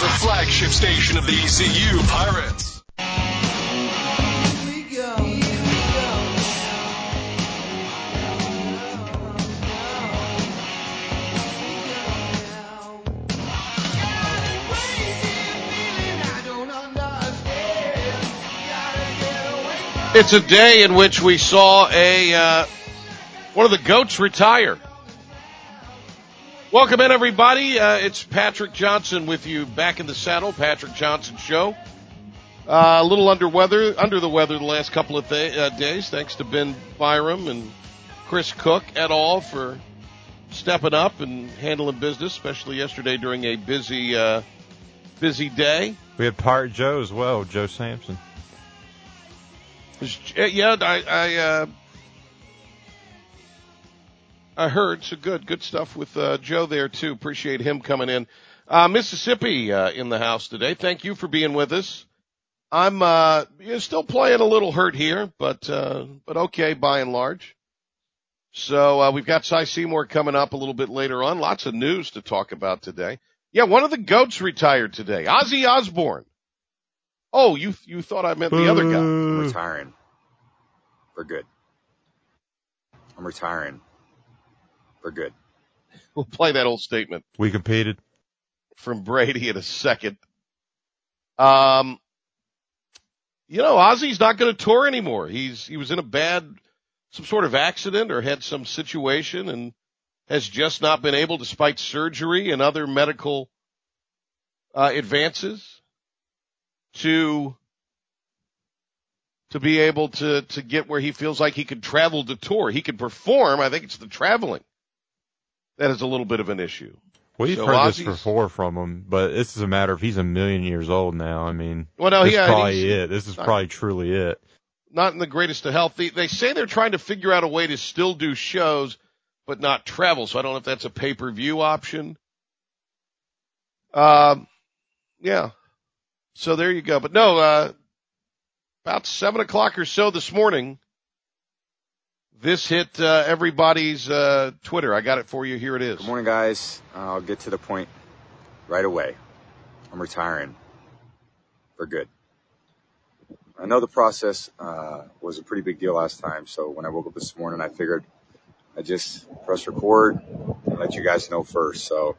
The flagship station of the ECU Pirates. It's a day in which we saw a uh, one of the goats retire. Welcome in, everybody. Uh, it's Patrick Johnson with you back in the saddle. Patrick Johnson Show. Uh, a little under weather, under the weather the last couple of th- uh, days. Thanks to Ben Byram and Chris Cook et al. for stepping up and handling business, especially yesterday during a busy, uh, busy day. We had Pirate Joe as well, Joe Sampson. Yeah, I I, uh, I heard so good, good stuff with uh, Joe there too. Appreciate him coming in. Uh, Mississippi uh, in the house today. Thank you for being with us. I'm uh, still playing a little hurt here, but uh, but okay by and large. So uh, we've got Cy Seymour coming up a little bit later on. Lots of news to talk about today. Yeah, one of the goats retired today. Ozzy Osbourne. Oh, you you thought I meant the other guy. I'm retiring for good. I'm retiring for good. We'll play that old statement We competed. from Brady in a second. Um, you know, Ozzy's not going to tour anymore. He's he was in a bad, some sort of accident or had some situation and has just not been able, despite surgery and other medical uh, advances, to to be able to to get where he feels like he could travel to tour. He could perform. I think it's the traveling that is a little bit of an issue. We've So heard this before from him, but this is a matter of he's a million years old now. I mean, Well, no, this yeah, is probably it. This is not- probably truly it. not in the greatest of health. They, they say they're trying to figure out a way to still do shows, but not travel. So I don't know if that's a pay per view option. Um, yeah. So there you go. But no, uh, about seven o'clock or so this morning, this hit uh, everybody's uh, Twitter. I got it for you. Here it is. Good morning, guys. I'll get to the point right away. I'm retiring for good. I know the process uh, was a pretty big deal last time, so when I woke up this morning, I figured I'd just press record and let you guys know first. So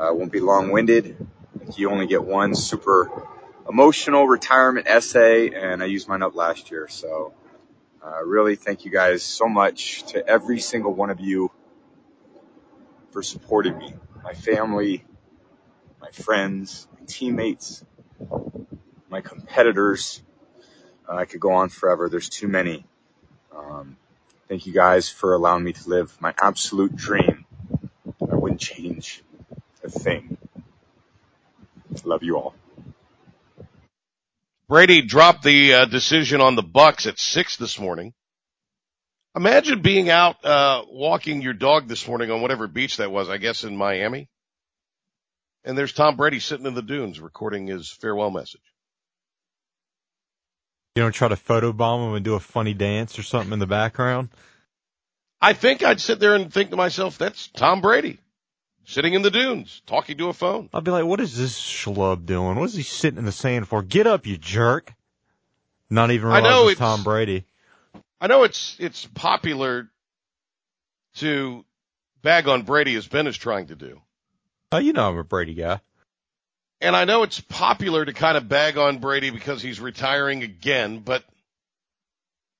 uh, it won't be long-winded. You only get one super emotional retirement essay, and I used mine up last year. So uh, really thank you guys so much to every single one of you for supporting me, my family, my friends, my teammates, my competitors. Uh, I could go on forever. There's too many. Um, thank you guys for allowing me to live my absolute dream. I wouldn't change a thing. Love you all. Brady dropped the uh, decision on the Bucks at six this morning. Imagine being out uh, walking your dog this morning on whatever beach that was, I guess in Miami, and there's Tom Brady sitting in the dunes recording his farewell message. You don't try to photobomb him and do a funny dance or something in the background. I think I'd sit there and think to myself, "That's Tom Brady sitting in the dunes talking to a phone." I'd be like, what is this schlub doing? What is he sitting in the sand for? Get up, you jerk. Not even I realize know it's it's- Tom Brady. I know it's it's popular to bag on Brady as Ben is trying to do. Oh, you know I'm a Brady guy. And I know it's popular to kind of bag on Brady because he's retiring again, but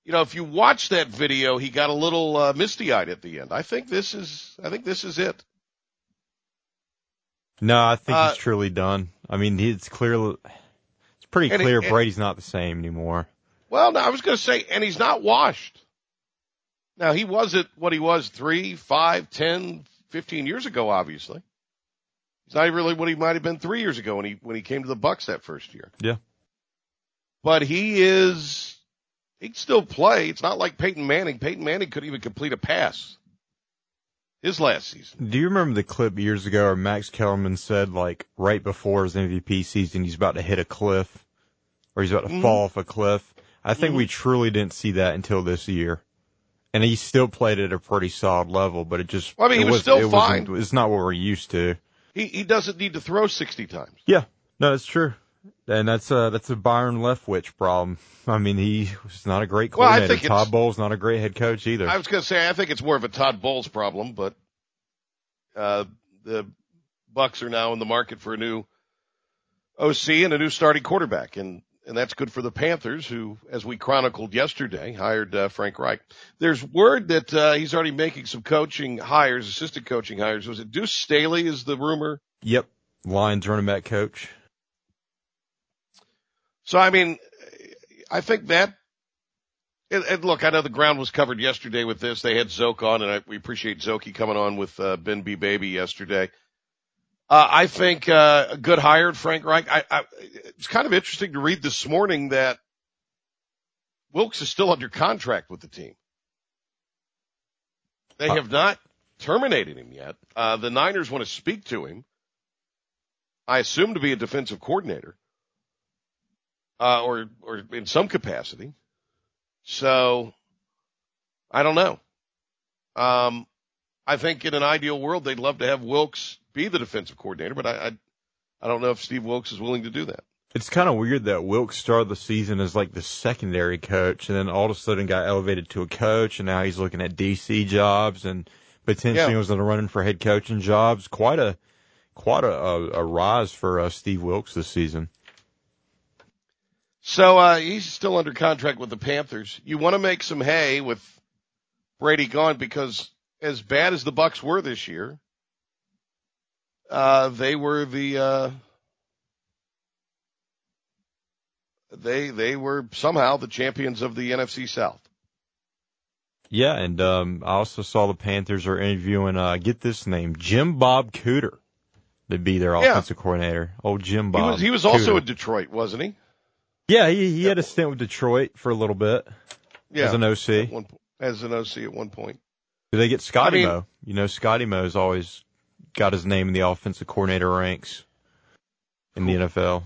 you know, if you watch that video, he got a little uh, misty-eyed at the end. I think this is I think this is it. No, I think Uh, he's truly done. I mean, it's clear. It's pretty clear and- Brady's not the same anymore. Well, no, I was going to say, and he's not washed. Now he wasn't what he was three, five, ten, fifteen years ago, obviously. He's not really what he might have been three years ago when he when he came to the Bucks that first year. Yeah. But he is he can still play. It's not like Peyton Manning. Peyton Manning could even complete a pass his last season. Do you remember the clip years ago where Max Kellerman said like right before his MVP season he's about to hit a cliff or he's about to Mhm. fall off a cliff? I think Mhm. we truly didn't see that until this year. And he still played at a pretty solid level, but it just Well, I mean, he it was still it fine. It's not what we're used to. He he doesn't need to throw sixty times. Yeah, no, that's true. And that's uh that's a Byron Leftwich problem. I mean, he was not a great Well, I coordinator. think Todd Bowles not a great head coach either. I was going to say I think it's more of a Todd Bowles problem, but uh, the Bucks are now in the market for a new OC and a new starting quarterback, and and that's good for the Panthers, who, as we chronicled yesterday, hired uh, Frank Reich. There's word that uh, he's already making some coaching hires, assistant coaching hires. Was it Deuce Staley? Is the rumor? yep, Lions running back coach. So I mean, I think that. And, and look, I know the ground was covered yesterday with this. They had Zoke on, and I, we appreciate Zoki coming on with uh, Ben B. Baby yesterday. Uh, I think uh, a good hire, Frank Reich. I, I, it's kind of interesting to read this morning that Wilks is still under contract with the team. They have not terminated him yet. Uh, the Niners want to speak to him. I assume to be a defensive coordinator uh, or or in some capacity. So I don't know. Um, I think in an ideal world they'd love to have Wilks be the defensive coordinator, but I I, I don't know if Steve Wilks is willing to do that. It's kind of weird that Wilks started the season as like the secondary coach, and then all of a sudden got elevated to a coach, and now he's looking at DC jobs and potentially Yeah. was in the running for head coaching jobs. Quite a quite a, a, a rise for uh, Steve Wilks this season. So uh, he's still under contract with the Panthers. You want to make some hay with Brady gone because as bad as the Bucks were this year, uh, they were the uh, they they were somehow the champions of the NFC South. Yeah, and um, I also saw the Panthers are interviewing. Uh, get this name, Jim Bob Cooter, to be their Yeah. offensive coordinator. Old Jim He Bob. was he was also in Detroit, wasn't he? Yeah, he he had a stint with Detroit for a little bit Yeah, as an OC. one as an OC at one point. Do they get Scotty I mean- Mo? You know, Scotty Mo's always got his name in the offensive coordinator ranks in the NFL.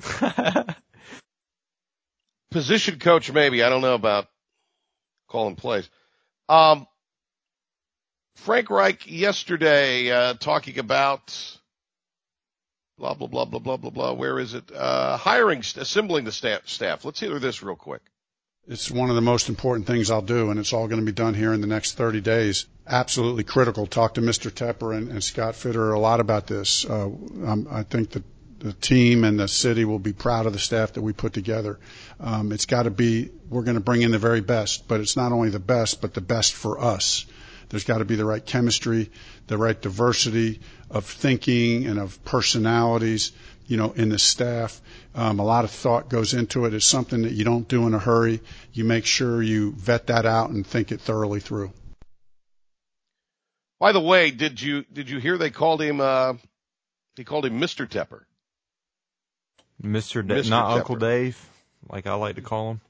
position coach maybe. I don't know about calling plays. Um, Frank Reich yesterday uh, talking about blah blah blah blah blah blah blah. Where is it? Uh, hiring, assembling the staff. Staff. Let's hear this real quick. It's one of the most important things I'll do, and it's all going to be done here in the next 30 days. Absolutely critical. Talk to Mr. Tepper and, and Scott Fitterer a lot about this. Uh, I think that the team and the city will be proud of the staff that we put together. Um, it's got to be, we're going to bring in the very best, but it's not only the best, but the best for us. There's got to be the right chemistry, the right diversity of thinking and of personalities, you know, in the staff. Um, a lot of thought goes into it. It's something that you don't do in a hurry. You make sure you vet that out and think it thoroughly through. By the way, did you did you hear they called him? Uh, he called him Mister Tepper. Mr. Da- Mr. not Tepper. Uncle Dave, like I like to call him.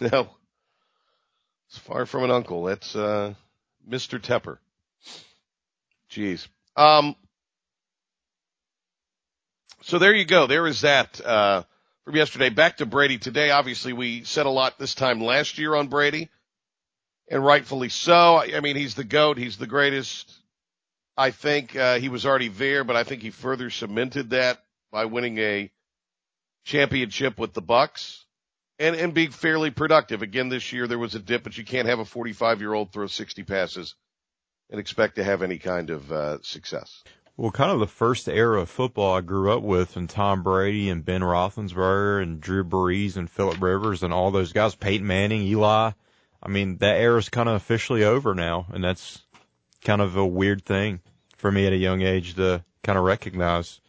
No, it's far from an uncle. That's uh, Mister Tepper. Jeez. Um. So there you go. There is that uh, from yesterday. Back to Brady today. Obviously, we said a lot this time last year on Brady, and rightfully so. I I mean, he's the goat. He's the greatest. I think uh, he was already there, but I think he further cemented that by winning a championship with the Bucks and and being fairly productive. Again, this year there was a dip, but you can't have a 45 year old throw 60 passes and expect to have any kind of uh, success. Well, kind of the first era of football I grew up with, and Tom Brady and Ben Roethlisberger and Drew Brees and Philip Rivers and all those guys, Peyton Manning, Eli. I mean, that era is kind of officially over now, and that's kind of a weird thing for me at a young age to kind of recognize.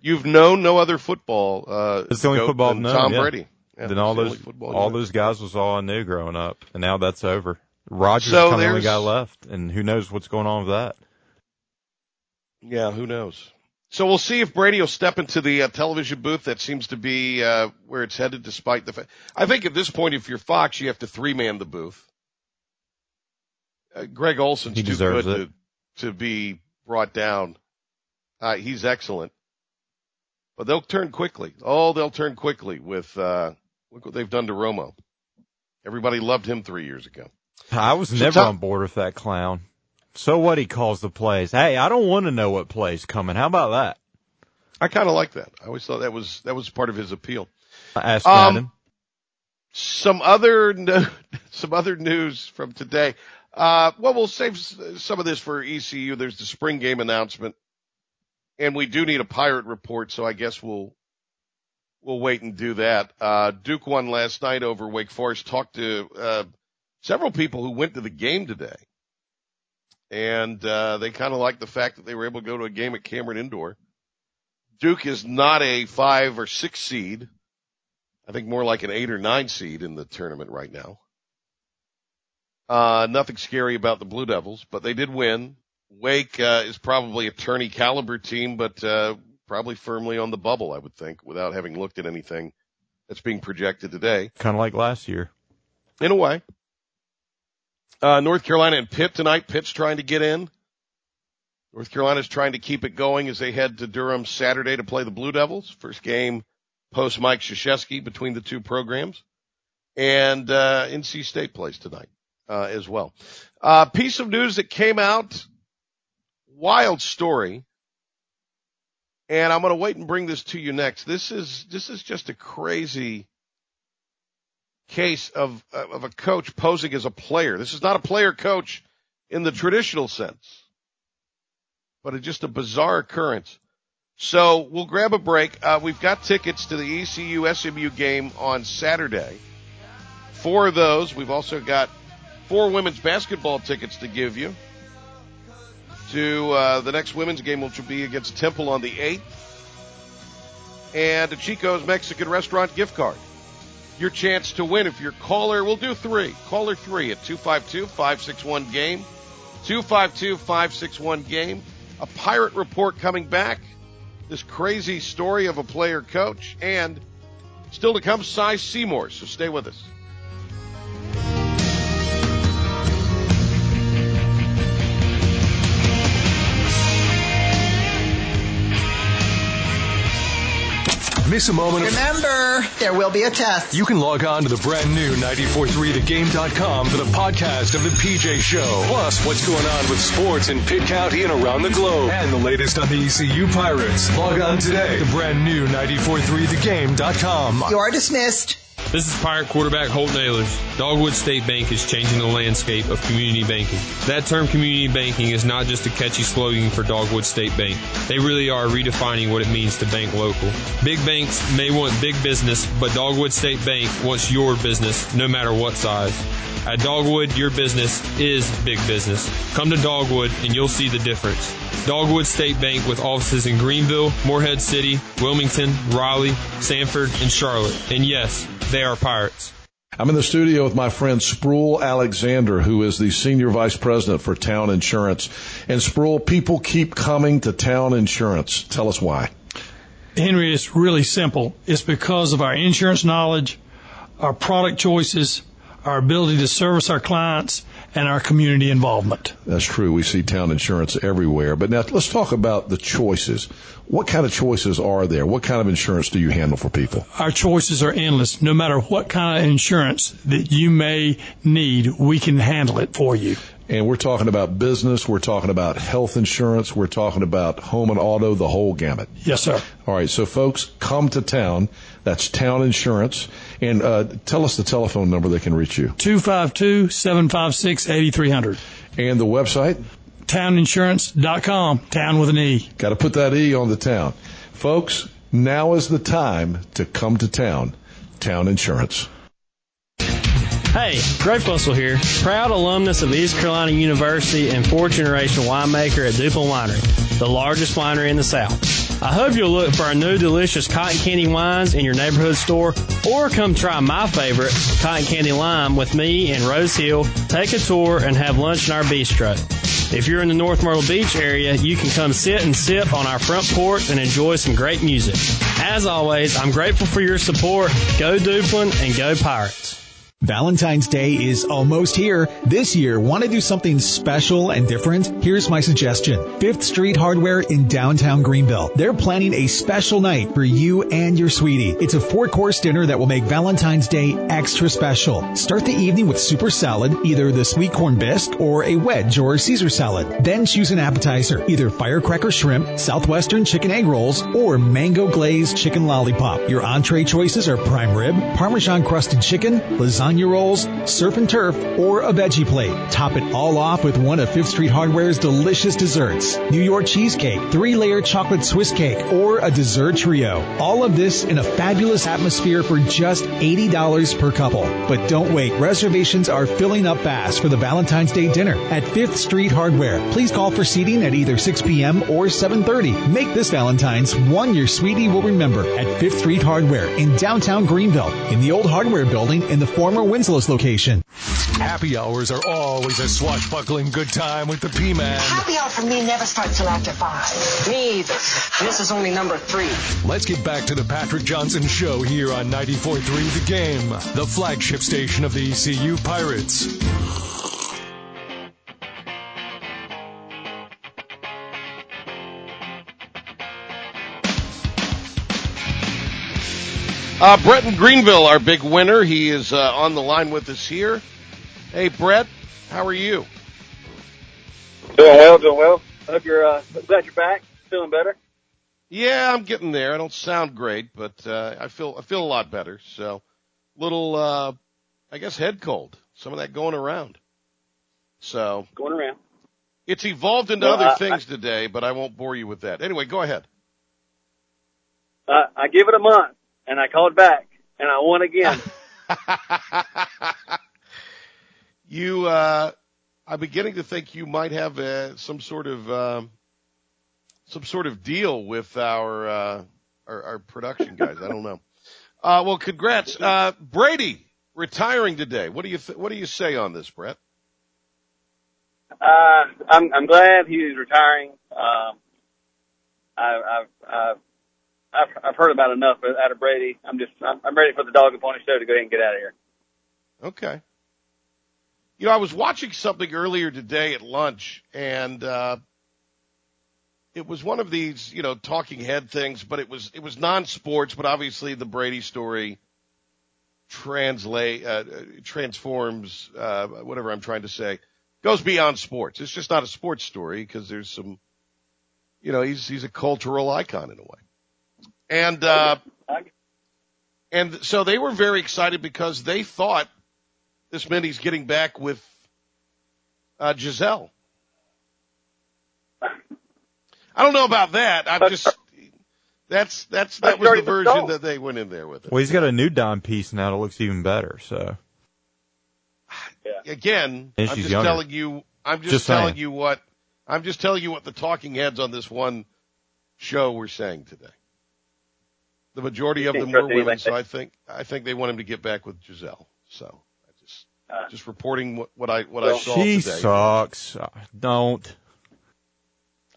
You've known no other football. Uh, It's the only football I've known, Tom yeah. Brady. Yeah, then all those all those guys was all I knew growing up, and now that's over. Rodgers So is kind of the only guy left, and who knows what's going on with that. Yeah, who knows? So we'll see if Brady will step into the uh, television booth. That seems to be uh, where it's headed, despite the fact. I think at this point, if you're Fox, you have to three man the booth. Uh, Greg Olsen's He too good to to be brought down. Uh, he's excellent, but they'll turn quickly. Oh, they'll turn quickly with uh, look what they've done to Romo. Everybody loved him three years ago. I was So never Tom- on board with that clown. So what he calls the plays. Hey, I don't want to know what play's coming. How about that? I kind of like that. I always thought that was that was part of his appeal. I asked Um, some other no, some other news from today. Uh, well, we'll save some of this for ECU. There's the spring game announcement, and we do need a pirate report, so I guess we'll we'll wait and do that. Uh, Duke won last night over Wake Forest. Talked to uh, several people who went to the game today, and uh, they kind of like the fact that they were able to go to a game at Cameron Indoor. Duke is not a five or six seed. I think more like an eight or nine seed in the tournament right now. Uh, nothing scary about the Blue Devils, but they did win. Wake uh, is probably a tourney caliber team, but uh, probably firmly on the bubble, I would think, without having looked at anything that's being projected today. Kind of like last year. In a way. Uh, North Carolina and Pitt tonight. Pitt's trying to get in. North Carolina's trying to keep it going as they head to Durham Saturday to play the Blue Devils. First game post Mike Krzyzewski between the two programs. And uh, NC State plays tonight uh, as well. Uh, piece of news that came out, wild story. And I'm going to wait and bring this to you next. This is this is just a crazy case of of a coach posing as a player. This is not a player coach in the traditional sense, but it's just a bizarre occurrence. So we'll grab a break. Uh, we've got tickets to the ECU SMU game on Saturday. Four of those. We've also got four women's basketball tickets to give you to uh, the next women's game, which will be against Temple on the 8th, and a Chico's Mexican restaurant gift card your chance to win if you're caller. We'll do three. Caller three at 252-561 game. 252-561 game. A pirate report coming back. This crazy story of a player coach and still to come Cy Seymour. So stay with us. Miss a moment of Remember, there will be a test. You can log on to the brand new 943thegame.com for the podcast of the PJ Show. Plus, what's going on with sports in Pitt County and around the globe. And the latest on the ECU Pirates. Log on today to the brand new 943thegame.com. You are dismissed. This is Pirate quarterback Holt Ahlers. Dogwood State Bank is changing the landscape of community banking. That term community banking is not just a catchy slogan for Dogwood State Bank. They really are redefining what it means to bank local. Big banks may want big business, but Dogwood State Bank wants your business no matter what size. At Dogwood, your business is big business. Come to Dogwood and you'll see the difference. Dogwood State Bank with offices in Greenville, Morehead City, Wilmington, Raleigh, Sanford, and Charlotte. And yes, they are pirates. I'm in the studio with my friend Sproul Alexander, who is the Senior Vice President for Town Insurance. And Sproul, people keep coming to Town Insurance. Tell us why. Henry, it's really simple. It's because of our insurance knowledge, our product choices, our ability to service our clients, and our community involvement. That's true. We see Town Insurance everywhere. But now let's talk about the choices. What kind of choices are there? What kind of insurance do you handle for people? Our choices are endless. No matter what kind of insurance that you may need, we can handle it for you. And we're talking about business. We're talking about health insurance. We're talking about home and auto, the whole gamut. Yes, sir. All right. So folks, come to town. That's Town Insurance. And uh, tell us the telephone number they can reach you. 252 756 8300. And the website? Towninsurance.com. Town with an E. Got to put that E on the town. Folks, now is the time to come to town. Town Insurance. Hey, Greg Fussell here, proud alumnus of East Carolina University and fourth generation winemaker at Duplin Winery, the largest winery in the South. I hope you'll look for our new delicious cotton candy wines in your neighborhood store or come try my favorite, cotton candy lime, with me in Rose Hill, take a tour, and have lunch in our bistro. If you're in the North Myrtle Beach area, you can come sit and sip on our front porch and enjoy some great music. As always, I'm grateful for your support. Go Duplin and go Pirates. Valentine's Day is almost here. This year, want to do something special and different? Here's my suggestion. Fifth Street Hardware in downtown Greenville. They're planning a special night for you and your sweetie. It's a four course dinner that will make Valentine's Day extra special. Start the evening with super salad, either the sweet corn bisque or a wedge or Caesar salad. Then choose an appetizer, either firecracker shrimp, southwestern chicken egg rolls, or mango glazed chicken lollipop. Your entree choices are prime rib, parmesan crusted chicken, lasagna lasagna rolls, surf and turf, or a veggie plate. Top it all off with one of Fifth Street Hardware's delicious desserts. New York cheesecake, three-layer chocolate Swiss cake, or a dessert trio. All of this in a fabulous atmosphere for just $80 per couple. But don't wait. Reservations are filling up fast for the Valentine's Day dinner at Fifth Street Hardware. Please call for seating at either 6 p.m. or 7.30. Make this Valentine's one your sweetie will remember at Fifth Street Hardware in downtown Greenville in the old hardware building in the former Winslow's location. Happy hours are always a swashbuckling good time with the P-Man. Happy hour for me never starts till after five. Me either. This is only number three. Let's get back to the Patrick Johnson Show here on 94.3 The Game, the flagship station of the ECU Pirates. Uh, Brett in Greenville, our big winner. He is uh, on the line with us here. Hey, Brett, how are you? Doing well, doing well. Hope you're uh, glad you're back. Feeling better. Yeah, I'm getting there. I don't sound great, but uh, I feel I feel a lot better. So, little, uh, I guess, head cold. Some of that going around. So going around. It's evolved into Well, other I- things today, but I won't bore you with that. Anyway, go ahead. Uh, I give it a month, and I called back, and I won again. You, uh, I'm beginning to think you might have uh, some sort of um, some sort of deal with our uh, our, our production guys. I don't know. Uh, well, congrats, uh, Brady retiring today. What do you th- what do you say on this, Brett? uh, I'm, I'm glad he's retiring. Um, I, I've, I've, I've, I've heard about enough out of Brady. I'm just, I'm, I'm ready for the dog and pony show to go ahead and get out of here. Okay. You know, I was watching something earlier today at lunch, and uh, it was one of these, you know, talking head things, but it was it was non-sports, but obviously the Brady story translate uh, transforms uh, whatever I'm trying to say goes beyond sports. It's just not a sports story because there's some, you know, he's he's a cultural icon in a way, and uh, and so they were very excited because they thought this meant he's getting back with uh, Gisele. I don't know about that. I'm just that's that's that was the version that they went in there with it. Well, he's got a new dime piece now that looks even better. So Again, And I'm just younger. telling you. I'm just, Just telling saying. you what I'm just telling you what the talking heads on this one show were saying today. The majority of them were women, so I think I think they want him to get back with Gisele. So I just just reporting what, what I what I saw she today. sucks. Don't.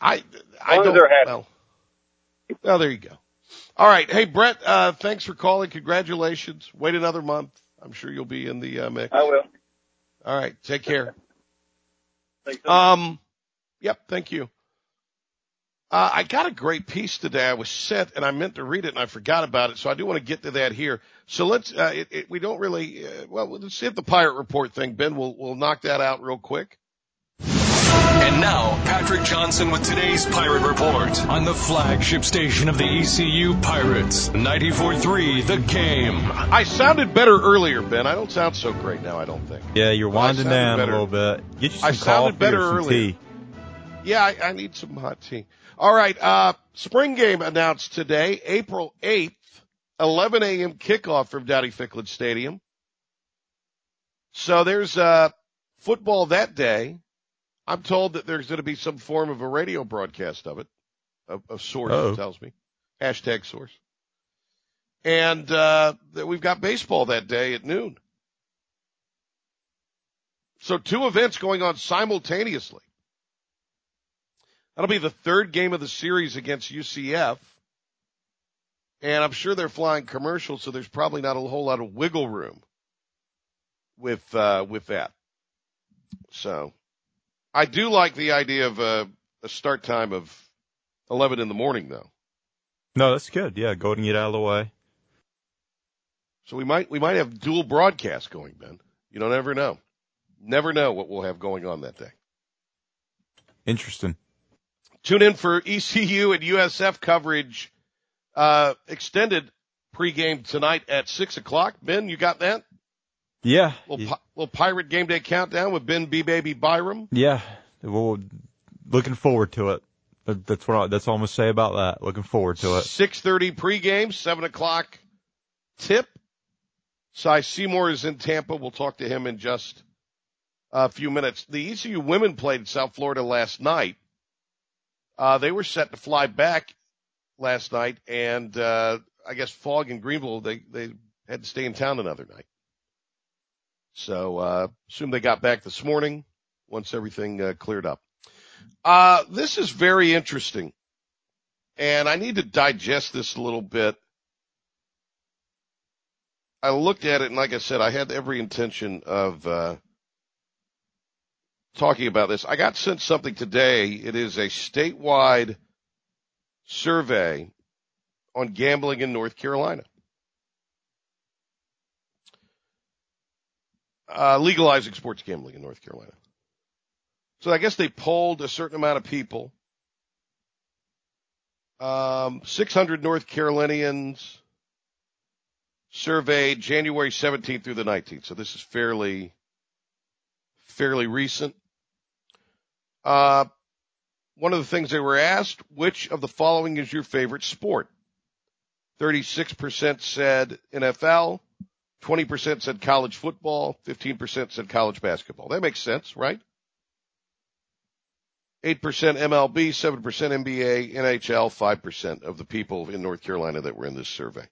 I I long as don't. they're. Well, well, there you go. All right, hey Brett, uh, thanks for calling. Congratulations. Wait another month. I'm sure you'll be in the uh, mix. I will. All right, take care. Thanks so. Um, yep, thank you. Uh, I got a great piece today. I was sent and I meant to read it and I forgot about it. So I do want to get to that here. So let's, uh, it, it, we don't really, uh, well, let's hit the pirate report thing. Ben, we'll, we'll knock that out real quick. And now, Patrick Johnson with today's Pirate Report on the flagship station of the ECU Pirates, 94.3 The Game. I sounded better earlier, Ben. I don't sound so great now, I don't think. Yeah, you're winding down better. a little bit. Get you some I sounded coffee better or some earlier. tea. Yeah, I, I need some hot tea. All right, uh, spring game announced today, April 8th, 11 a.m. kickoff from Dowdy Ficklen Stadium. So there's, uh, football that day. I'm told that there's going to be some form of a radio broadcast of it, of, of source Oh. tells me. Hashtag source. And, uh, that we've got baseball that day at noon. So two events going on simultaneously. That'll be the third game of the series against UCF. And I'm sure they're flying commercial, so there's probably not a whole lot of wiggle room with, uh, with that. So I do like the idea of a, a start time of 11 in the morning though. No, that's good. Yeah, go ahead and get out of the way. So we might, we might have dual broadcast going, Ben. You don't ever know. Never know what we'll have going on that day. Interesting. Tune in for ECU and USF coverage, uh, extended pregame tonight at six o'clock. Ben, you got that? Yeah. Little, pi- little pirate game day countdown with Ben B Baby Byram. Yeah. Well, looking forward to it. That's what I, that's all I'm gonna say about that. Looking forward to it. Six thirty pregame, seven o'clock tip. Cy Seymour is in Tampa. We'll talk to him in just a few minutes. The ECU women played South Florida last night. Uh, they were set to fly back last night, and uh, I guess fog in Greenville. They they had to stay in town another night. So uh, assume they got back this morning once everything uh, cleared up. Uh, this is very interesting, and I need to digest this a little bit. I looked at it, and like I said, I had every intention of uh, talking about this. I got sent something today. It is a statewide survey on gambling in North Carolina. Uh, legalizing sports gambling in North Carolina. So I guess they polled a certain amount of people. Um, 600 North Carolinians surveyed January 17th through the 19th. So this is fairly, fairly recent. Uh, one of the things they were asked, which of the following is your favorite sport? 36% said NFL, 20% said college football, 15% said college basketball. That makes sense, right? 8% MLB, 7% NBA, NHL, 5% of the people in North Carolina that were in this survey.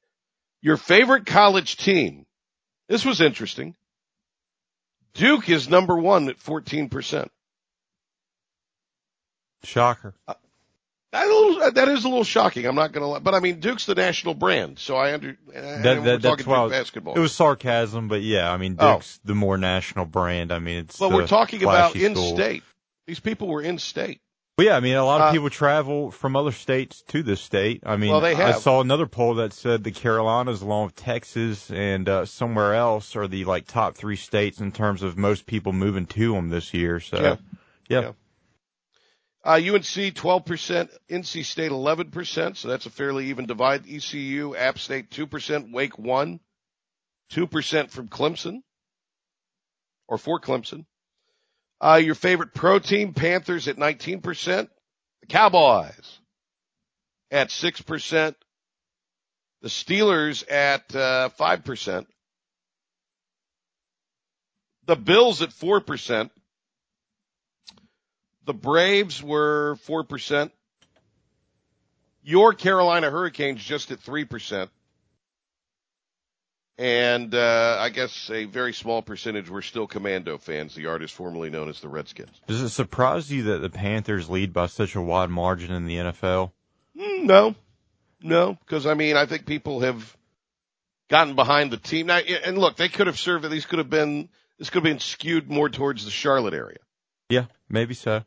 Your favorite college team. This was interesting. Duke is number one at 14%. Shocker. That, a little, that is a little shocking. I'm not going to lie, but I mean, Duke's the national brand, so I under. That, that, that's why was- basketball. It was sarcasm, but yeah, I mean, Oh. Duke's the more national brand. I mean, it's. but we're talking about in school. state. These people were in state. Well, yeah, I mean, a lot of Uh, people travel from other states to this state. I mean, Well, I saw another poll that said the Carolinas, along with Texas and uh, somewhere else, are the like top three states in terms of most people moving to them this year. So, Yeah. yeah, Yeah. Uh, UNC 12%, NC State 11%, so that's a fairly even divide. ECU, App State 2%, Wake 1, 2% from Clemson, or for Clemson. Uh, your favorite pro team, Panthers at 19%, the Cowboys at 6%, the Steelers at, uh, 5%, the Bills at 4%, the Braves were 4%. Your Carolina Hurricanes just at 3%. And, uh, I guess a very small percentage were still Commando fans, the artist formerly known as the Redskins. Does it surprise you that the Panthers lead by such a wide margin in the NFL? Mm, No, no, because I mean, I think people have gotten behind the team now. And look, they could have served. These could have been. This could have been skewed more towards the Charlotte area. Yeah, maybe so.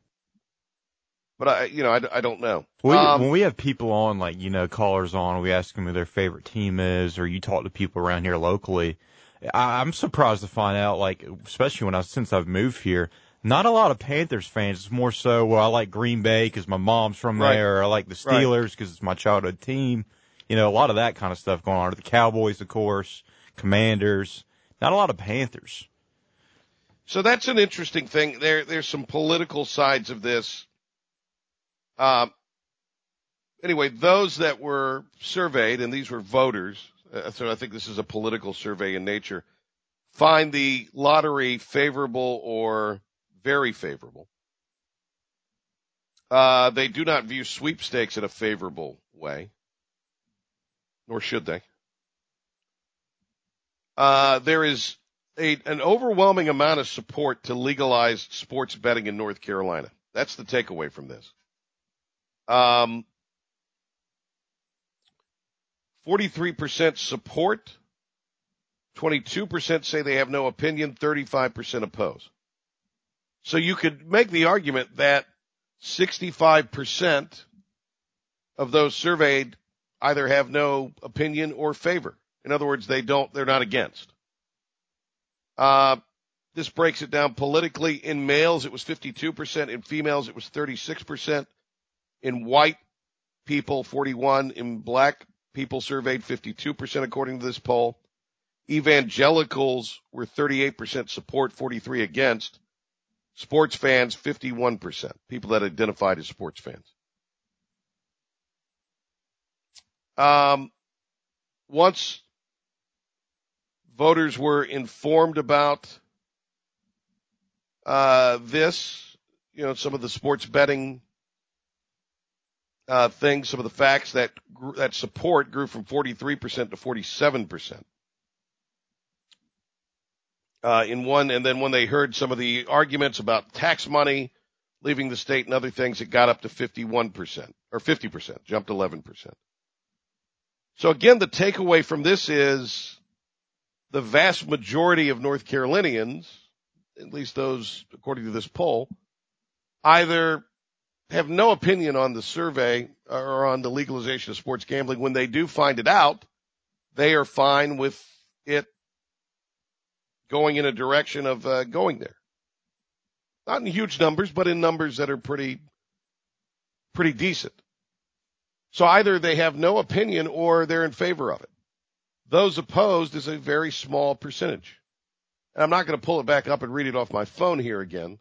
But I, you know, I, I don't know. We, Um, when we have people on, like, you know, callers on, we ask them who their favorite team is, or you talk to people around here locally. I, I'm surprised to find out, like, especially when I, since I've moved here, not a lot of Panthers fans. It's more so, well, I like Green Bay because my mom's from Right. there, or I like the Steelers because it's my childhood team. You know, a lot of that kind of stuff going on. The Cowboys, of course, Commanders. Not a lot of Panthers. So that's an interesting thing. There, there's some political sides of this. Um, anyway, those that were surveyed, and these were voters, uh, so I think this is a political survey in nature, find the lottery favorable or very favorable. Uh, they do not view sweepstakes in a favorable way, nor should they. Uh, there is a, an overwhelming amount of support to legalize sports betting in North Carolina. That's the takeaway from this. Um, 43% support, 22% say they have no opinion, 35% oppose. So you could make the argument that 65% of those surveyed either have no opinion or favor. In other words, they don't, they're not against. Uh, this breaks it down politically. In males, it was 52%. In females, it was 36%. In white people, 41. In black people surveyed, 52% according to this poll. Evangelicals were 38% support, 43 against. Sports fans, 51%. People that identified as sports fans. Um, once voters were informed about uh, this, you know, some of the sports betting uh, things, some of the facts that that support grew from 43% to 47%. Uh, in one, and then when they heard some of the arguments about tax money leaving the state and other things, it got up to 51% or 50%, jumped 11%. So again, the takeaway from this is the vast majority of North Carolinians, at least those according to this poll, either have no opinion on the survey or on the legalization of sports gambling. When they do find it out, they are fine with it going in a direction of uh, going there. Not in huge numbers, but in numbers that are pretty, pretty decent. So either they have no opinion or they're in favor of it. Those opposed is a very small percentage. And I'm not going to pull it back up and read it off my phone here again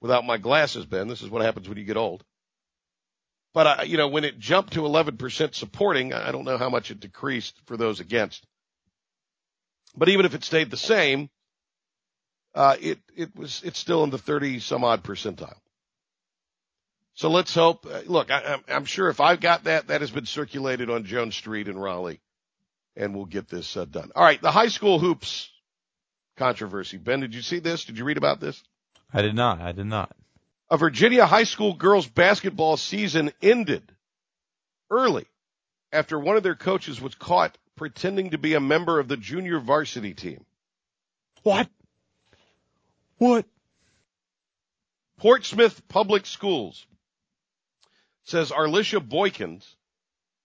without my glasses, Ben. This is what happens when you get old. But, uh, you know, when it jumped to 11% supporting, I don't know how much it decreased for those against. But even if it stayed the same, uh, it, it was, it's still in the 30 some odd percentile. So let's hope, uh, look, I, I'm sure if I've got that, that has been circulated on Jones Street in Raleigh and we'll get this uh, done. All right. The high school hoops controversy. Ben, did you see this? Did you read about this? I did not. I did not. A Virginia high school girls basketball season ended early after one of their coaches was caught pretending to be a member of the junior varsity team. What? What? Portsmouth Public Schools says Arlisha Boykins,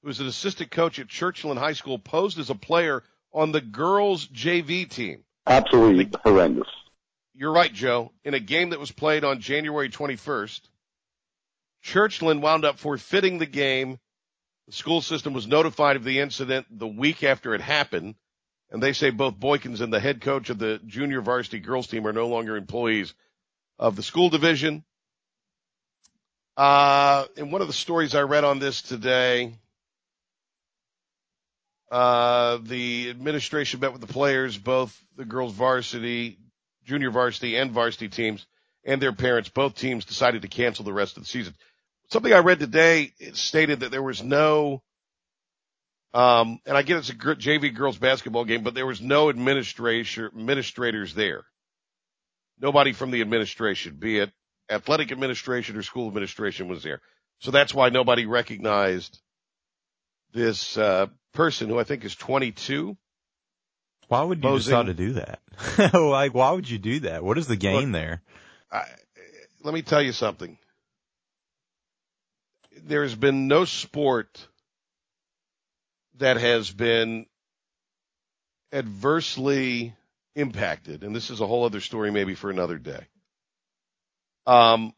who is an assistant coach at Churchland High School, posed as a player on the girls JV team. Absolutely horrendous. You're right, Joe. In a game that was played on January 21st, Churchland wound up forfeiting the game. The school system was notified of the incident the week after it happened, and they say both Boykins and the head coach of the junior varsity girls team are no longer employees of the school division. Uh, in one of the stories I read on this today, uh, the administration met with the players, both the girls varsity, junior varsity and varsity teams and their parents. Both teams decided to cancel the rest of the season. Something I read today stated that there was no, um, and I get it's a JV girls basketball game, but there was no administration, administrators there. Nobody from the administration, be it athletic administration or school administration was there. So that's why nobody recognized this, uh, person who I think is 22. Why would you decide to do that? like, why would you do that? What is the gain Look, there? I, let me tell you something. There has been no sport that has been adversely impacted, and this is a whole other story maybe for another day. Um,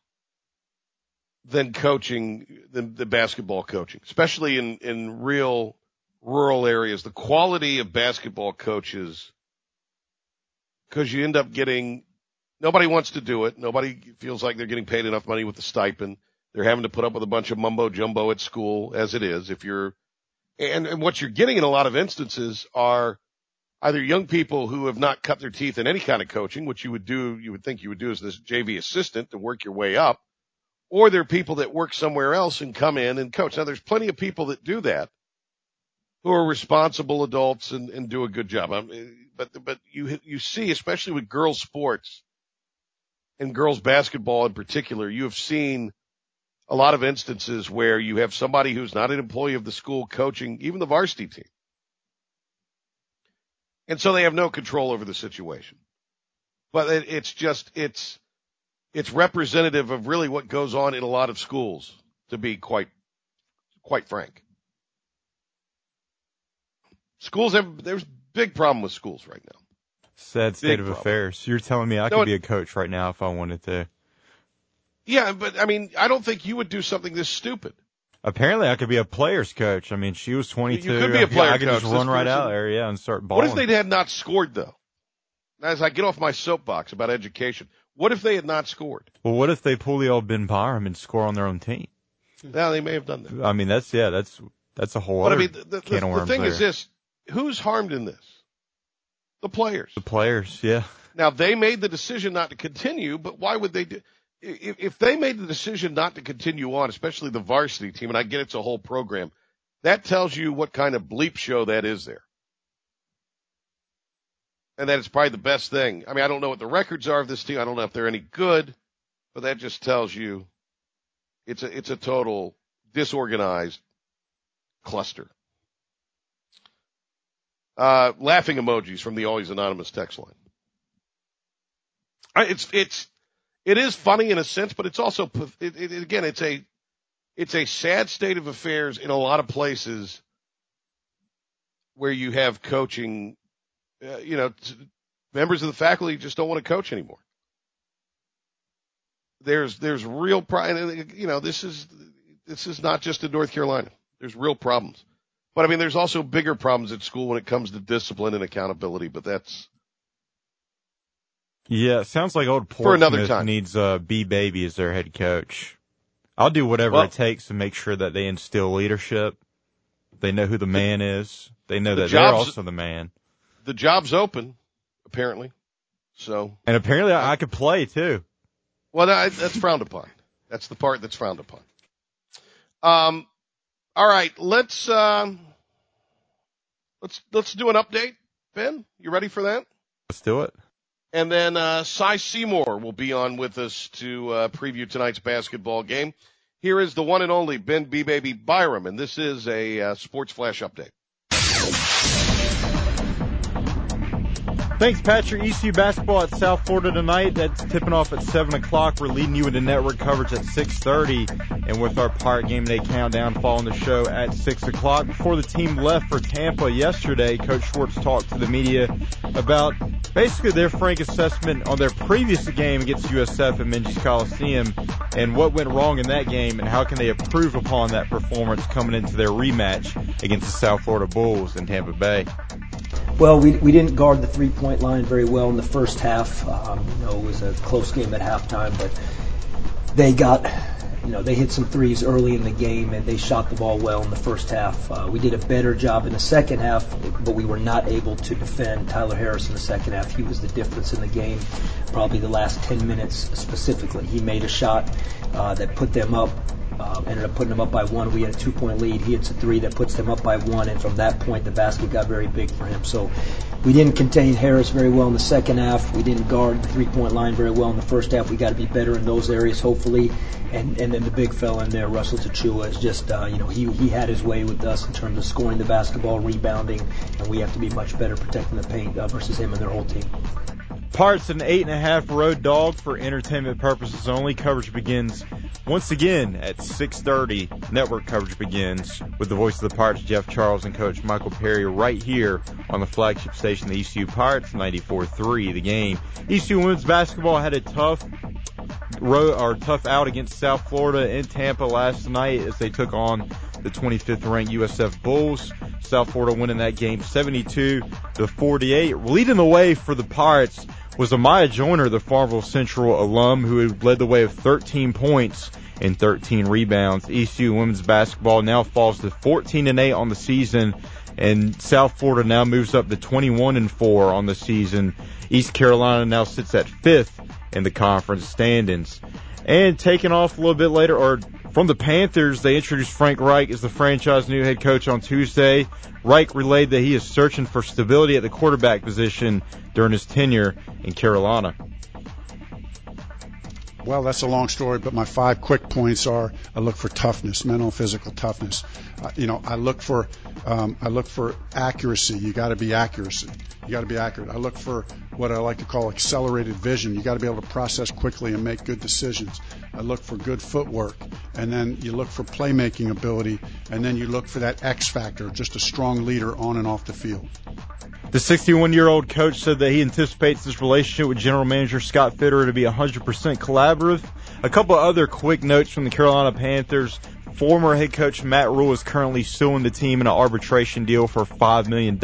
than coaching, than the basketball coaching, especially in, in real rural areas. The quality of basketball coaches, cause you end up getting, nobody wants to do it. Nobody feels like they're getting paid enough money with the stipend. They're having to put up with a bunch of mumbo jumbo at school as it is. If you're, and, and what you're getting in a lot of instances are either young people who have not cut their teeth in any kind of coaching, which you would do, you would think you would do as this JV assistant to work your way up, or they're people that work somewhere else and come in and coach. Now there's plenty of people that do that who are responsible adults and, and do a good job. Um, but, but you, you see, especially with girls sports and girls basketball in particular, you have seen a lot of instances where you have somebody who's not an employee of the school coaching even the varsity team. And so they have no control over the situation. But it, it's just, it's, it's representative of really what goes on in a lot of schools, to be quite, quite frank. Schools have, there's big problem with schools right now. Sad state Big of problem. affairs. You're telling me I No, could be a coach right now if I wanted to. Yeah, but I mean, I don't think you would do something this stupid. Apparently, I could be a player's coach. I mean, she was 22. You could be a player I could coach. just This run right out person- there, yeah, and start balling. What if they had not scored though? As I get off my soapbox about education, what if they had not scored? Well, what if they pull the old Ben Byram and score on their own team? Now they may have done that. I mean, that's yeah, that's that's a whole But I mean, the, the, the thing there. is this: who's harmed in this? The players. the players, yeah. Now they made the decision not to continue, but why would they do? If, if they made the decision not to continue on, especially the varsity team, and I get it's a whole program, that tells you what kind of bleep show that is there. And that it's probably the best thing. I mean, I don't know what the records are of this team. I don't know if they're any good, but that just tells you it's a, it's a total disorganized cluster. Uh, laughing emojis from the always anonymous text line. It's, it's, it is funny in a sense, but it's also, it, it, again, it's a, it's a sad state of affairs in a lot of places where you have coaching, uh, you know, t- members of the faculty just don't want to coach anymore. There's, there's real pride, and, you know, this is, this is not just in North Carolina. There's real problems. But I mean, there's also bigger problems at school when it comes to discipline and accountability, but that's, Yeah, it sounds like old For another time. needs uh, B Baby as their head coach. I'll do whatever Well- it takes to make sure that they instill leadership. They know who the man is. They know The that they're also the man. the job's open, apparently. So, And apparently, I, I could play too. well, that, that's frowned upon. That's the part that's frowned upon. Um, all right, let's, um, let's, let's do an update. Ben, you ready for that? Let's do it. And then, uh, Cy Seymour will be on with us to, uh, preview tonight's basketball game. Here is the one and only Ben B. Baby Byram, and this is a, uh, sports flash update. Thanks, Patrick. ECU basketball at South Florida tonight. That's tipping off at seven o'clock. We're leading you into network coverage at six thirty, and with our Pirate Game Day countdown following the show at six o'clock. Before the team left for Tampa yesterday, Coach Schwartz talked to the media about basically their frank assessment on their previous game against USF at Minges Coliseum and what went wrong in that game and how can they improve upon that performance coming into their rematch against the South Florida Bulls in Tampa Bay. Well, we, we didn't guard the three point line very well in the first half. Um, you know, it was a close game at halftime, but they got, you know, they hit some threes early in the game and they shot the ball well in the first half. Uh, we did a better job in the second half, but we were not able to defend Tyler Harris in the second half. He was the difference in the game, probably the last 10 minutes specifically. He made a shot uh, that put them up. Uh, ended up putting them up by one. We had a two-point lead. He hits a three that puts them up by one, and from that point, the basket got very big for him. So we didn't contain Harris very well in the second half. We didn't guard the three-point line very well in the first half. We got to be better in those areas, hopefully. And and then the big fella in there, Russell Tchewa, is just uh, you know he he had his way with us in terms of scoring the basketball, rebounding, and we have to be much better protecting the paint uh, versus him and their whole team. Parts an eight and a half road dog for entertainment purposes only. Coverage begins once again at 6:30. Network coverage begins with the voice of the Pirates, Jeff Charles, and Coach Michael Perry, right here on the flagship station, the ECU Pirates, 94.3. The game. ECU women's basketball had a tough road or tough out against South Florida in Tampa last night as they took on the 25th ranked USF Bulls. South Florida winning that game 72 to 48. Leading the way for the Pirates was Amiya Joyner, the Farmville Central alum who led the way of 13 points and 13 rebounds. ECU women's basketball now falls to 14 and 8 on the season and South Florida now moves up to 21 and 4 on the season. East Carolina now sits at 5th in the conference standings. And taking off a little bit later, or from the Panthers, they introduced Frank Reich as the franchise new head coach on Tuesday. Reich relayed that he is searching for stability at the quarterback position during his tenure in Carolina. Well, that's a long story, but my five quick points are: I look for toughness, mental physical toughness. You know, I look for um, I look for accuracy. You got to be accuracy. You got to be accurate. I look for what I like to call accelerated vision. You got to be able to process quickly and make good decisions. I look for good footwork, and then you look for playmaking ability, and then you look for that X factor, just a strong leader on and off the field. The 61 year old coach said that he anticipates this relationship with general manager Scott Fitterer to be 100% collaborative. A couple of other quick notes from the Carolina Panthers. Former head coach Matt Rhule is currently suing the team in an arbitration deal for $5 million.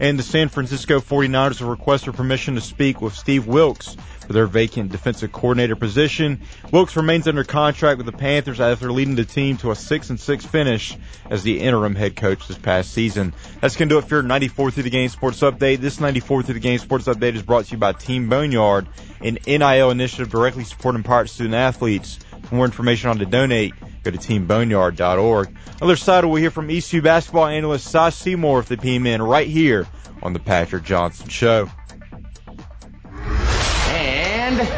And the San Francisco 49ers have requested permission to speak with Steve Wilks for their vacant defensive coordinator position. Wilks remains under contract with the Panthers after leading the team to a 6 and 6 finish as the interim head coach this past season. That's going to do it for your 94 through the game sports update. This 94 through the game sports update is brought to you by Team Boneyard, an NIL initiative directly supporting Pirate student athletes. For more information on to donate, go to teamboneyard.org. Other side, we'll hear from ECU basketball analyst Cy Seymour of the P-Men right here on the Patrick Johnson Show. And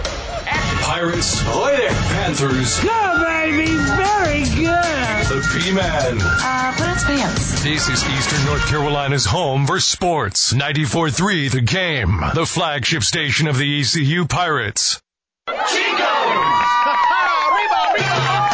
Pirates. Ahoy there. Panthers. Good, baby. Very good. The P-Man. Uh, put its pants. This is Eastern North Carolina's home for sports. 94-3 The Game. The flagship station of the ECU Pirates.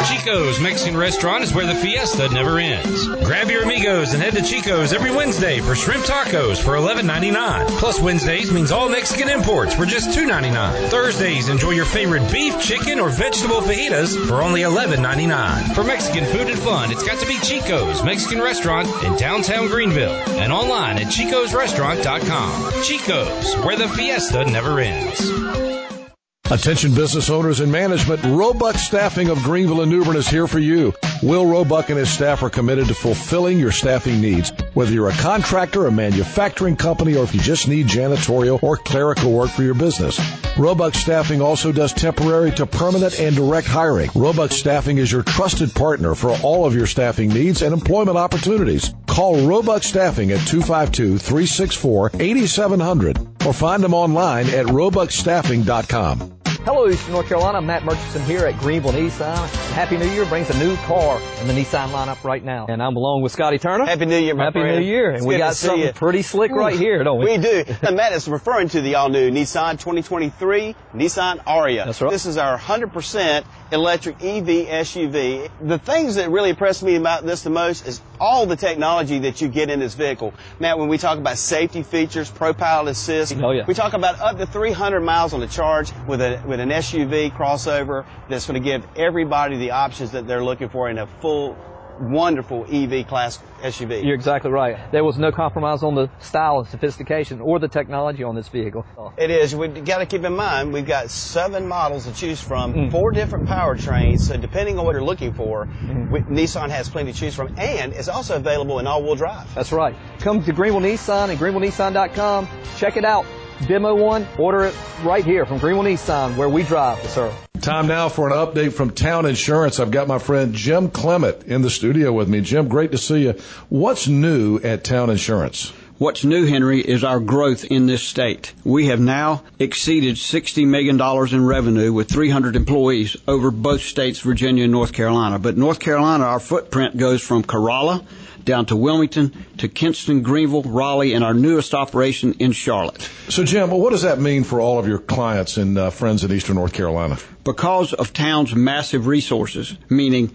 Chico's Mexican restaurant is where the fiesta never ends. Grab your amigos and head to Chico's every Wednesday for shrimp tacos for $11.99. Plus Wednesdays means all Mexican imports for just $2.99. Thursdays enjoy your favorite beef, chicken, or vegetable fajitas for only $11.99. For Mexican food and fun, it's got to be Chico's Mexican restaurant in downtown Greenville and online at chicosrestaurant.com. Chico's, where the fiesta never ends. Attention business owners and management, Roebuck Staffing of Greenville and Newbern is here for you. Will Roebuck and his staff are committed to fulfilling your staffing needs. Whether you're a contractor, a manufacturing company, or if you just need janitorial or clerical work for your business. Roebuck Staffing also does temporary to permanent and direct hiring. Roebuck Staffing is your trusted partner for all of your staffing needs and employment opportunities. Call Roebuck Staffing at 252-364-8700 or find them online at roebuckstaffing.com. Hello, Eastern North Carolina. Matt Murchison here at Greenville Nissan. Happy New Year brings a new car in the Nissan lineup right now. And I'm along with Scotty Turner. Happy New Year, my Happy friend. New Year. And It's we got something you. pretty slick right here, don't we? We do. And Matt is referring to the all-new Nissan 2023 Nissan Ariya. That's right. This is our 100% electric EV SUV. The things that really impressed me about this the most is all the technology that you get in this vehicle. Matt, when we talk about safety features, ProPilot Assist, Oh, yeah. we talk about up to 300 miles on the charge with a with an SUV crossover that's going to give everybody the options that they're looking for in a full, wonderful EV class SUV. You're exactly right. There was no compromise on the style and sophistication or the technology on this vehicle. It is. We've got to keep in mind we've got seven models to choose from, Mm. four different powertrains. So depending on what you're looking for, Mm-hmm. we, Nissan has plenty to choose from, and it's also available in all-wheel drive. That's right. Come to Greenville Nissan and greenvillenissan.com. Check it out. Demo one. Order it right here from Greenville Nissan where we drive to serve. Time now for an update from Town Insurance. I've got my friend Jim Clement in the studio with me. Jim, great to see you. What's new at Town Insurance? What's new, Henry, is our growth in this state. We have now exceeded $60 million in revenue with 300 employees over both states, Virginia and North Carolina. But North Carolina, our footprint goes from Corolla down to Wilmington to Kinston, Greenville, Raleigh, and our newest operation in Charlotte. So, Jim, what does that mean for all of your clients and uh, friends in Eastern North Carolina? Because of town's massive resources, meaning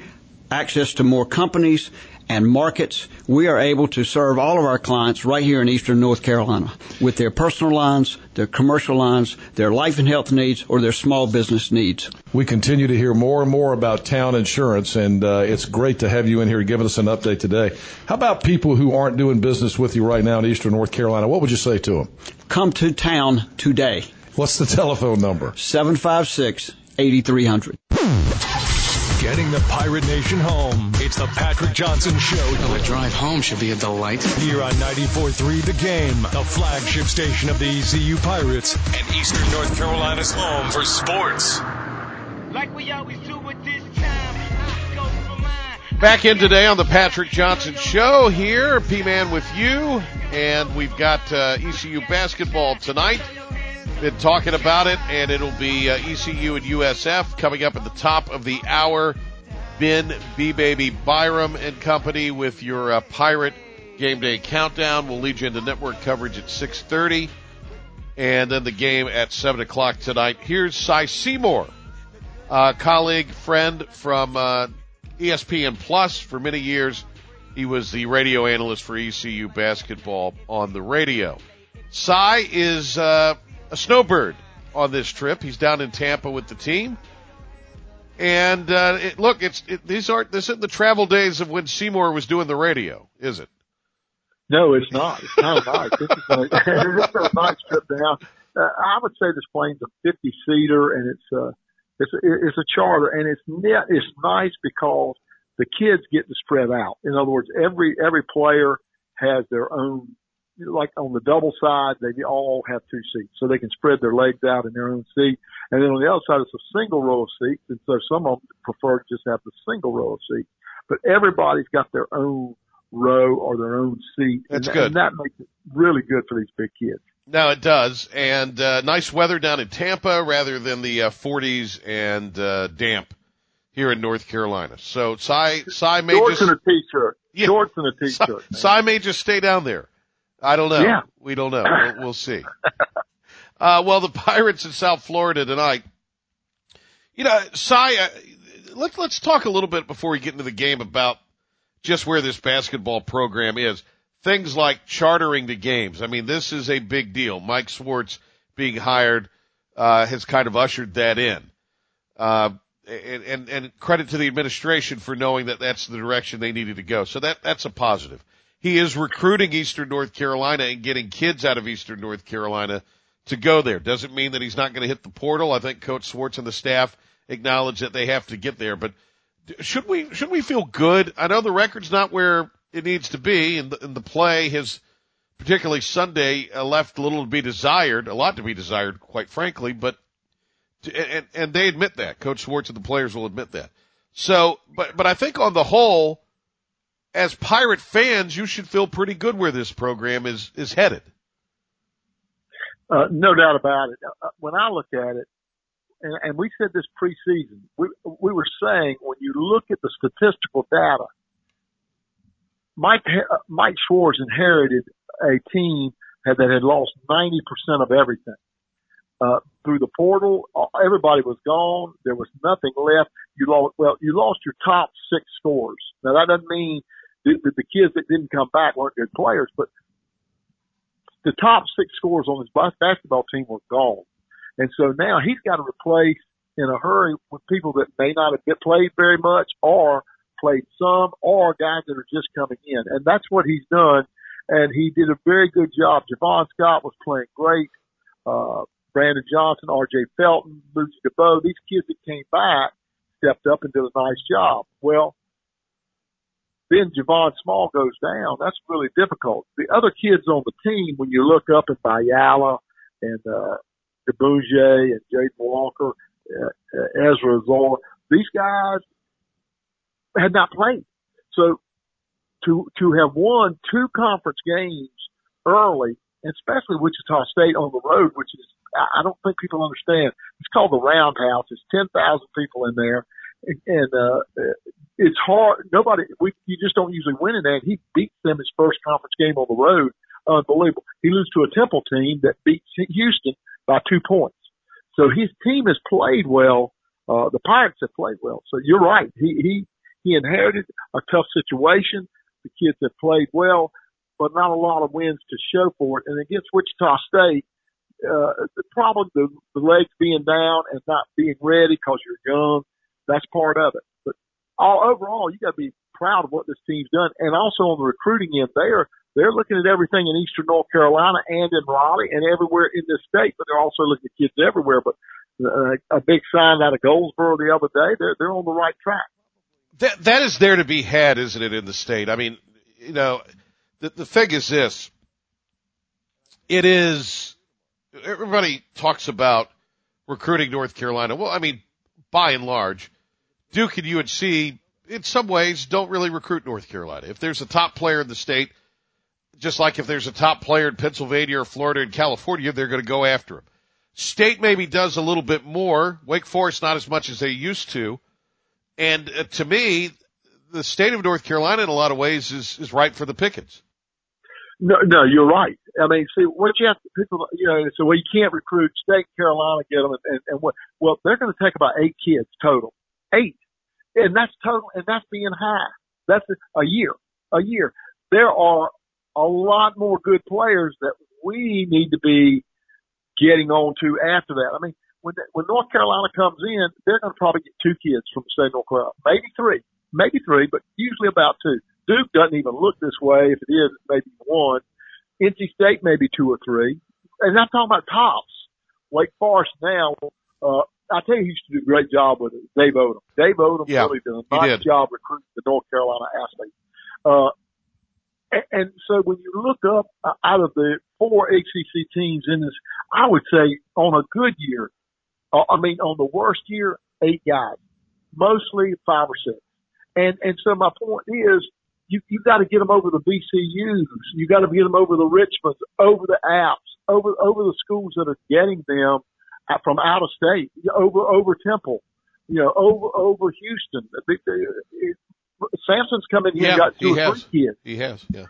access to more companies and markets, we are able to serve all of our clients right here in eastern North Carolina with their personal lines, their commercial lines, their life and health needs, or their small business needs. We continue to hear more and more about Town Insurance, and uh, it's great to have you in here giving us an update today. How about people who aren't doing business with you right now in Eastern North Carolina? What would you say to them? Come to town today. What's the telephone number? 756 8300. Getting the Pirate Nation home. It's the Patrick Johnson Show. Well, the drive home should be a delight. Here on 94.3 The Game, the flagship station of the ECU Pirates and Eastern North Carolina's home for sports. Like we always do with this time. I go for mine. Back in today on the Patrick Johnson Show here, P-Man with you, and we've got uh, ECU basketball tonight. Been talking about it, and it'll be uh, ECU and USF coming up at the top of the hour. Ben, B Baby, Byram, and company with your uh, Pirate Game Day countdown. We'll lead you into network coverage at 6:30, and then the game at 7 o'clock tonight. Here's Cy Seymour, a colleague, friend from uh, ESPN Plus for many years. He was the radio analyst for ECU basketball on the radio. Cy is uh, a snowbird on this trip. He's down in Tampa with the team. And uh, it, look, it's it, these aren't this isn't the travel days of when Seymour was doing the radio, is it? No, it's not. It's of nice. This is a, this is a nice trip down. Uh, I would say this plane's a 50 seater, and it's a it's a, it's a charter, and it's net. It's nice because the kids get to spread out. In other words, every every player has their own like on the double side, they all have two seats, so they can spread their legs out in their own seat. And then on the other side, it's a single row of seats, and so some of them prefer to just have the single row of seats. But everybody's got their own row or their own seat. That's and, good. And that makes it really good for these big kids. No, it does, and uh, nice weather down in Tampa rather than the uh, 40s and uh, damp here in North Carolina. So Cy, Cy may Shorts just and a t-shirt. Yeah. Shorts and a t-shirt. Cy, Cy may just stay down there. I don't know. Yeah. We don't know. We'll, we'll see. Uh, well, the Pirates in South Florida tonight. You know, Cy, uh, let's let's talk a little bit before we get into the game about just where this basketball program is. Things like chartering the games. I mean, this is a big deal. Mike Schwartz being hired uh, has kind of ushered that in. Uh, and, and, and credit to the administration for knowing that that's the direction they needed to go. So that, that's a positive. He is recruiting Eastern North Carolina and getting kids out of Eastern North Carolina to go there. Doesn't mean that he's not going to hit the portal. I think Coach Schwartz and the staff acknowledge that they have to get there, but should we, should we feel good? I know the record's not where it needs to be and the, and the play has, particularly Sunday, uh, left a little to be desired, a lot to be desired, quite frankly, but and, and they admit that. Coach Schwartz and the players will admit that. So, but, but I think on the whole, as Pirate fans, you should feel pretty good where this program is, is headed. Uh, no doubt about it. Uh, when I look at it, and, and we said this preseason, we, we were saying when you look at the statistical data, Mike, uh, Mike Schwartz inherited a team that had lost 90% of everything. Uh, through the portal, everybody was gone. There was nothing left. You lost, well, you lost your top six scores. Now that doesn't mean the, the kids that didn't come back weren't good players, but the top six scores on his basketball team were gone. And so now he's got to replace in a hurry with people that may not have played very much or played some or guys that are just coming in. And that's what he's done. And he did a very good job. Javon Scott was playing great. Uh, Brandon Johnson, R.J. Felton, Ludgy Debaut, these kids that came back stepped up and did a nice job. Well, then Javon Small goes down. That's really difficult. The other kids on the team, when you look up at Bayala and, uh, Diboundje and Jaden Walker, uh, uh, Ezra Ausar, these guys had not played. So to, to have won two conference games early, especially Wichita State on the road, which is I don't think people understand. It's called the Roundhouse. It's 10,000 people in there. And, uh, it's hard. Nobody, we, you just don't usually win in that. He beats them his first conference game on the road. Unbelievable. He loses to a Temple team that beats Houston by two points. So his team has played well. Uh, the Pirates have played well. So you're right. He, he, he inherited a tough situation. The kids have played well, but not a lot of wins to show for it. And against Wichita State, uh, the problem, the, the legs being down and not being ready because you're young, that's part of it. But all overall, you got to be proud of what this team's done. And also on the recruiting end, they are, they're looking at everything in Eastern North Carolina and in Raleigh and everywhere in this state, but they're also looking at kids everywhere. But uh, a big sign out of Goldsboro the other day, they're, they're on the right track. That, that is there to be had, isn't it, in the state? I mean, you know, the, the thing is this. It is, everybody talks about recruiting North Carolina. Well, I mean, by and large, Duke and UNC in some ways don't really recruit North Carolina. If there's a top player in the state, just like if there's a top player in Pennsylvania or Florida and California, they're going to go after him. State maybe does a little bit more. Wake Forest not as much as they used to. And uh, to me, the state of North Carolina in a lot of ways is, is ripe for the pickets. No, no, you're right. I mean, see, what you have to, people, you know, so well, you can't recruit state Carolina, get them, and, and what, well, they're going to take about eight kids total. Eight. And that's total, and that's being high. That's a year, a year. There are a lot more good players that we need to be getting on to after that. I mean, when, when North Carolina comes in, they're going to probably get two kids from the state of North Carolina, maybe three, maybe three, but usually about two. Duke doesn't even look this way. If it is, it's maybe one. NC State maybe two or three. And I'm talking about tops. Wake Forest now, uh, I tell you, he used to do a great job with it. Dave Odom. Dave Odom yeah, really did a nice job recruiting the North Carolina athletes. Uh, and, and so when you look up uh, out of the four ACC teams in this, I would say on a good year, uh, I mean on the worst year, eight guys, mostly five or six. And and so my point is, you you got to get them over the VCU's, you got to get them over the Richmonds, over the Apps, over over the schools that are getting them from out of state, over over Temple, you know, over over Houston. Sampson's come in here yeah, got two he or has. three kids. He has, yeah.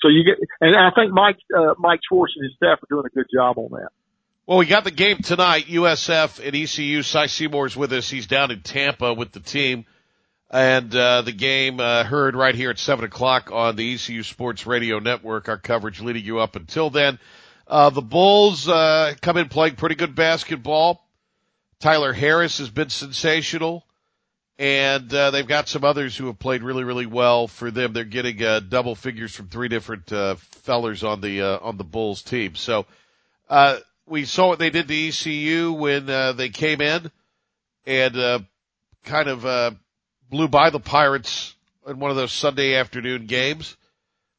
So you get, and I think Mike uh, Mike Schwartz and his staff are doing a good job on that. Well, we got the game tonight. USF and ECU. Cy Seymour's with us. He's down in Tampa with the team. And uh, the game uh, heard right here at 7 o'clock on the ECU Sports Radio Network. Our coverage leading you up until then. Uh, the Bulls uh, come in playing pretty good basketball. Tyler Harris has been sensational. And uh, they've got some others who have played really, really well for them. They're getting uh, double figures from three different uh, fellers on the uh, on the Bulls team. So uh, we saw what they did to ECU when uh, they came in and uh, kind of uh, blew by the Pirates in one of those Sunday afternoon games.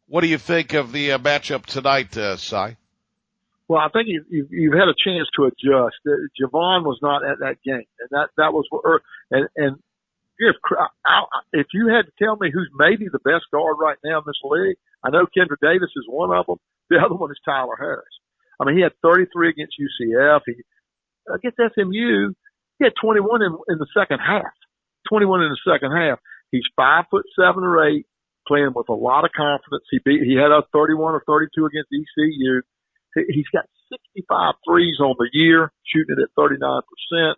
What do you think of the uh, matchup tonight, uh, Cy? Well, I think you, you, you've had a chance to adjust. Uh, Javon was not at that game, and that that was or, and and if if you had to tell me who's maybe the best guard right now in this league, I know Kendric Davis is one of them. The other one is Tyler Harris. I mean, he had 33 against UCF. He against SMU, he had 21 in, in the second half. 21 in the second half. He's five foot seven or eight, playing with a lot of confidence. He beat, he had a 31 or 32 against ECU. He, he's got 65 threes on the year, shooting it at 39 percent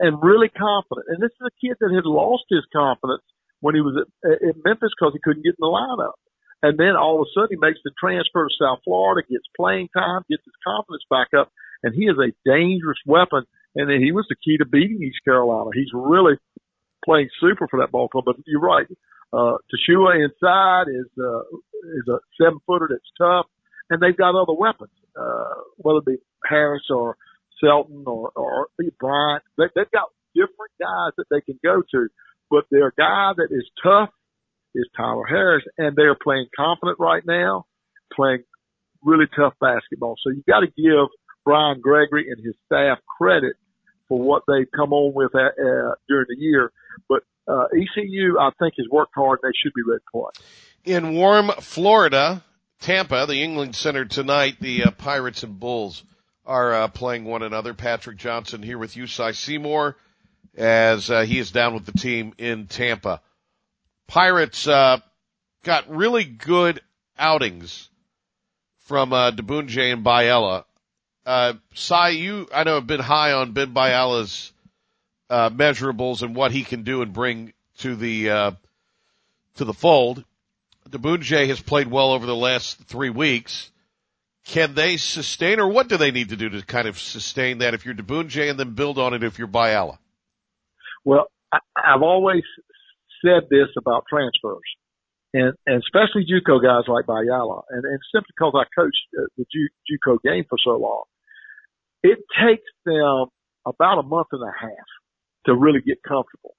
and really confident. And this is a kid that had lost his confidence when he was at, at Memphis because he couldn't get in the lineup. And then all of a sudden he makes the transfer to South Florida, gets playing time, gets his confidence back up, and he is a dangerous weapon. And then he was the key to beating East Carolina. He's really playing super for that ball club. But you're right. Uh, Tchewa inside is, uh, is a seven footer that's tough. And they've got other weapons, uh, whether it be Harris or Selton or, or Bryant. They, they've got different guys that they can go to, but their guy that is tough is Tyler Harris, and they're playing confident right now, playing really tough basketball. So you got to give Brian Gregory and his staff credit for what they've come on with uh, uh, during the year. But uh, ECU, I think, has worked hard. They should be ready to play. In warm Florida, Tampa, the Yuengling Center tonight, the uh, Pirates and Bulls are uh, playing one another. Patrick Johnson here with you, Cy Seymour, as uh, he is down with the team in Tampa. Pirates uh, got really good outings from uh, and Bayala. Uh, Cy, you I know have been high on Ben Bayala's uh, measurables and what he can do and bring to the uh, to the fold. Diboundje has played well over the last three weeks can they sustain, or what do they need to do to kind of sustain that if you're Diboundje and then build on it if you're Bayala? Well, I, I've always said this about transfers, and, and especially JUCO guys like Bayala, and, and simply because I coached uh, the JUCO game for so long, it takes them about a month and a half to really get comfortable.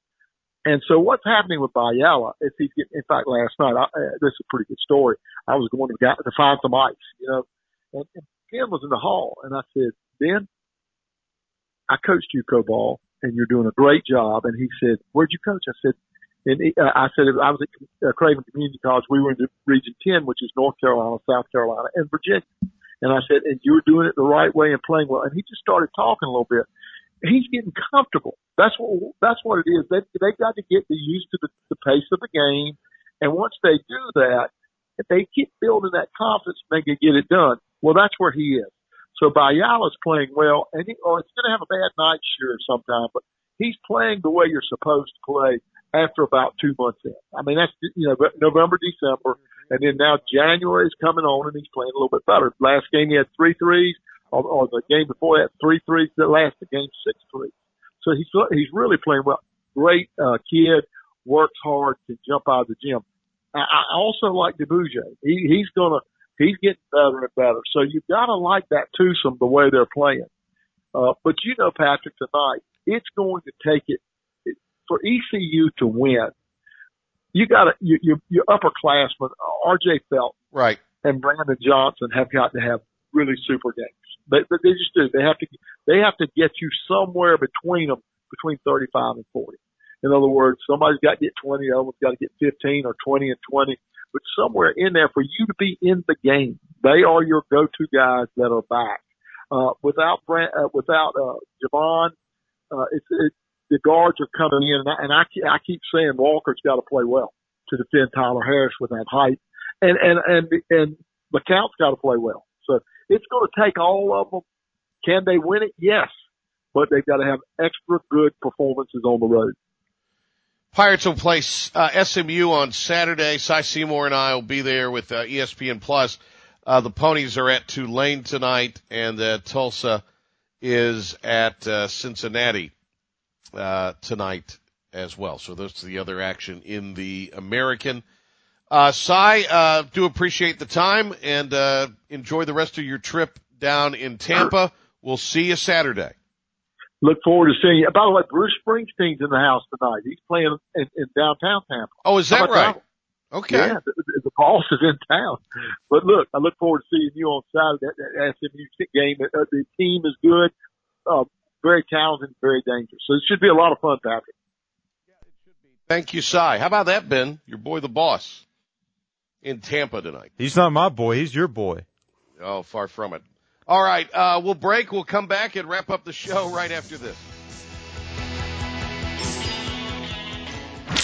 And so what's happening with Bayala is he's getting, in fact, last night, I, uh, this is a pretty good story. I was going to, to find some ice, you know, and, and Ben was in the hall, and I said, Ben, I coached JUCO ball, and you're doing a great job. And he said, Where'd you coach? I said, and he, uh, I said, I was at uh, Craven Community College. We were in the Region 10, which is North Carolina, South Carolina, and Virginia. And I said, and you're doing it the right way and playing well. And he just started talking a little bit. He's getting comfortable. That's what that's what it is. They they got to get used to the, the pace of the game, and once they do that, if they keep building that confidence, they can get it done. Well, that's where he is. So Bayala's playing well, and he, oh, it's going to have a bad night, sure, sometime, but he's playing the way you're supposed to play after about two months in. I mean, that's you know November, December, mm-hmm. and then now January is coming on, and he's playing a little bit better. Last game he had three threes, or, or the game before that three threes. The last game six threes. So he's he's really playing well. Great uh, kid, works hard to jump out of the gym. I, I also like Diboundje. He, he's gonna he's getting better and better. So you've got to like that twosome the way they're playing. Uh, but you know, Patrick, tonight it's going to take it for ECU to win. You got to you, you, your upperclassmen, R.J. Felt, right, and Brandon Johnson have got to have really super games. They, they just do. They have to they have to get you somewhere between them, between 35 and 40. In other words, somebody's got to get 20, the other one's got to get 15 or 20 and 20, but somewhere in there for you to be in the game. They are your go-to guys that are back. Uh, without Brand, uh, without, uh, Javon, uh, it's, it, the guards are coming in and I, and I, I keep saying Walker's got to play well to defend Tyler Harris with that height and, and, and, and McCount's got to play well. So it's going to take all of them. Can they win it? Yes, but they've got to have extra good performances on the road. Pirates will play uh, SMU on Saturday. Cy Seymour and I will be there with uh, ESPN Plus. Uh, the Ponies are at Tulane tonight, and uh, Tulsa is at uh, Cincinnati uh, tonight as well. So are the other action in the American. Uh, Cy, uh, do appreciate the time and uh, enjoy the rest of your trip down in Tampa. We'll see you Saturday look forward to seeing you. By the way, Bruce Springsteen's in the house tonight. He's playing in, in downtown Tampa. Oh, is that right? That? Okay. Yeah, the, the boss is in town. But look, I look forward to seeing you on Saturday at that SMU game. Uh, the team is good, uh, very talented, very dangerous. So it should be a lot of fun, Patrick. Thank you, Cy. How about that, Ben? Your boy, the boss, in Tampa tonight. He's not my boy. He's your boy. Oh, far from it. All right, uh, we'll break. We'll come back and wrap up the show right after this.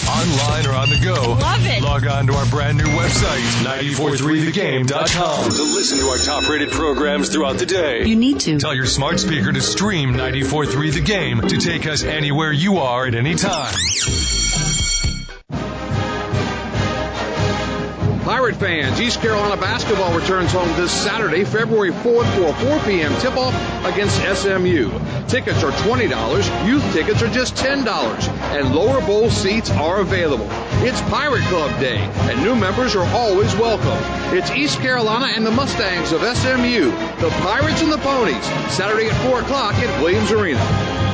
Online or on the go. Love it. Log on to our brand new website, 943thegame.com to listen to our top rated programs throughout the day. You need to. Tell your smart speaker to stream 943 The Game to take us anywhere you are at any time. Pirate fans, East Carolina basketball returns home this Saturday, February 4th for a 4 p.m. tip-off against SMU. Tickets are $20, youth tickets are just $10, and lower bowl seats are available. It's Pirate Club Day, and new members are always welcome. It's East Carolina and the Mustangs of SMU, the Pirates and the Ponies, Saturday at 4 o'clock at Williams Arena.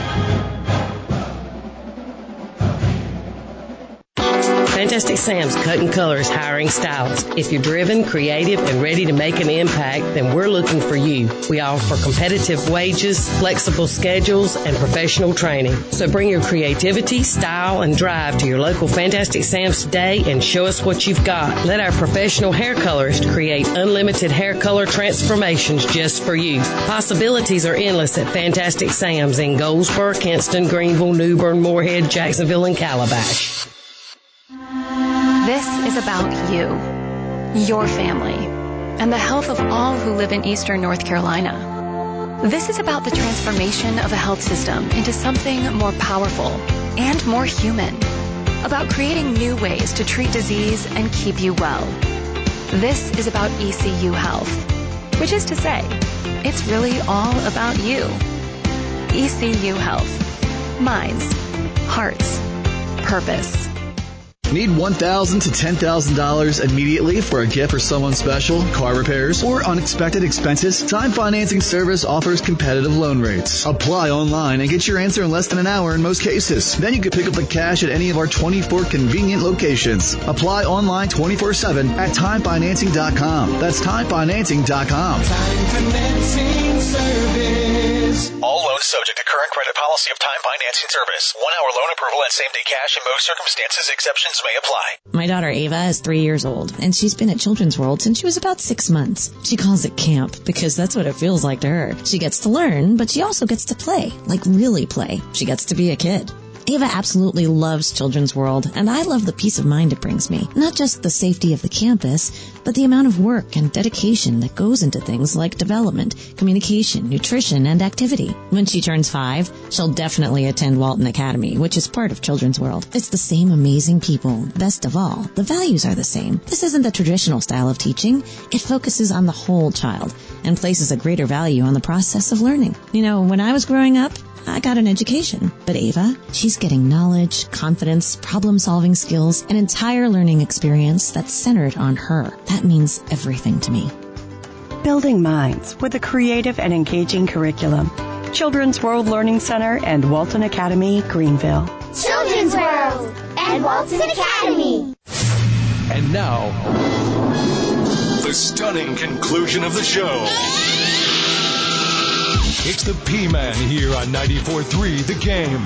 Fantastic Sam's Cut and Colors hiring stylists. If you're driven, creative, and ready to make an impact, then we're looking for you. We offer competitive wages, flexible schedules, and professional training. So bring your creativity, style, and drive to your local Fantastic Sam's today and show us what you've got. Let our professional hair colorist create unlimited hair color transformations just for you. Possibilities are endless at Fantastic Sam's in Goldsboro, Kinston, Greenville, New Bern, Morehead, Jacksonville, and Calabash. This is about you, your family, and the health of all who live in eastern North Carolina. This is about the transformation of a health system into something more powerful and more human. About creating new ways to treat disease and keep you well. This is about ECU Health, which is to say, it's really all about you. ECU Health. Minds, hearts, purpose. Need 1,000 to $10,000 immediately for a gift for someone special, car repairs, or unexpected expenses? Time Financing Service offers competitive loan rates. Apply online and get your answer in less than an hour in most cases. Then you can pick up the cash at any of our 24 convenient locations. Apply online 24-7 at timefinancing.com. That's timefinancing.com. Time Financing Service. Service. All loans subject to current credit policy of time financing service. One hour loan approval and same day cash in most circumstances. Exceptions may apply. My daughter Ava is three years old and she's been at Children's World since she was about six months. She calls it camp because that's what it feels like to her. She gets to learn, but she also gets to play, like really play. She gets to be a kid. Ava absolutely loves Children's World, and I love the peace of mind it brings me. Not just the safety of the campus, but the amount of work and dedication that goes into things like development, communication, nutrition, and activity. When she turns five, she'll definitely attend Walton Academy, which is part of Children's World. It's the same amazing people. Best of all, the values are the same. This isn't the traditional style of teaching. It focuses on the whole child and places a greater value on the process of learning. You know, when I was growing up, I got an education. But Ava, she's getting knowledge, confidence, problem solving skills, an entire learning experience that's centered on her. That means everything to me. Building minds with a creative and engaging curriculum. Children's World Learning Center and Walton Academy, Greenville. Children's World and Walton Academy. And now, the stunning conclusion of the show. It's the P-Man here on 94.3 The Game.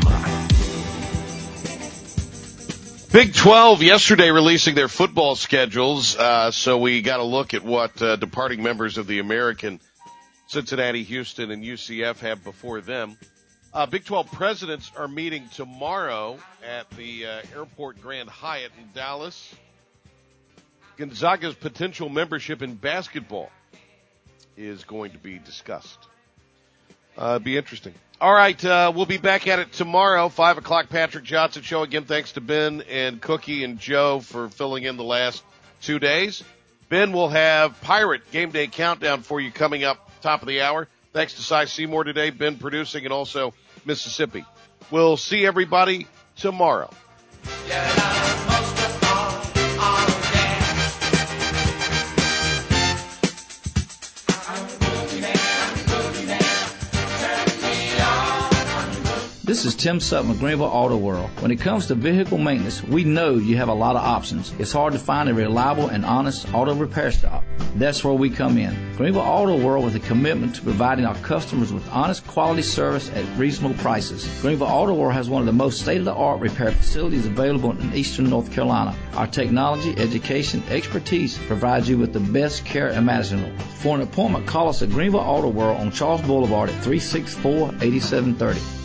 Big 12 yesterday releasing their football schedules, uh, so we got a look at what uh, departing members of the American, Cincinnati, Houston, and UCF have before them. Uh, Big 12 presidents are meeting tomorrow at the uh, Airport Grand Hyatt in Dallas. Gonzaga's potential membership in basketball is going to be discussed. Uh, be interesting. All right, uh, we'll be back at it tomorrow, five o'clock. Patrick Johnson show again. Thanks to Ben and Cookie and Joe for filling in the last two days. Ben will have Pirate Game Day Countdown for you coming up top of the hour. Thanks to Cy Seymour today, Ben producing, and also Mississippi. We'll see everybody tomorrow. This is Tim Sutton with Greenville Auto World. When it comes to vehicle maintenance, we know you have a lot of options. It's hard to find a reliable and honest auto repair shop. That's where we come in. Greenville Auto World with a commitment to providing our customers with honest quality service at reasonable prices. Greenville Auto World has one of the most state-of-the-art repair facilities available in eastern North Carolina. Our technology, education, expertise provides you with the best care imaginable. For an appointment, call us at Greenville Auto World on Charles Boulevard at 364-8730.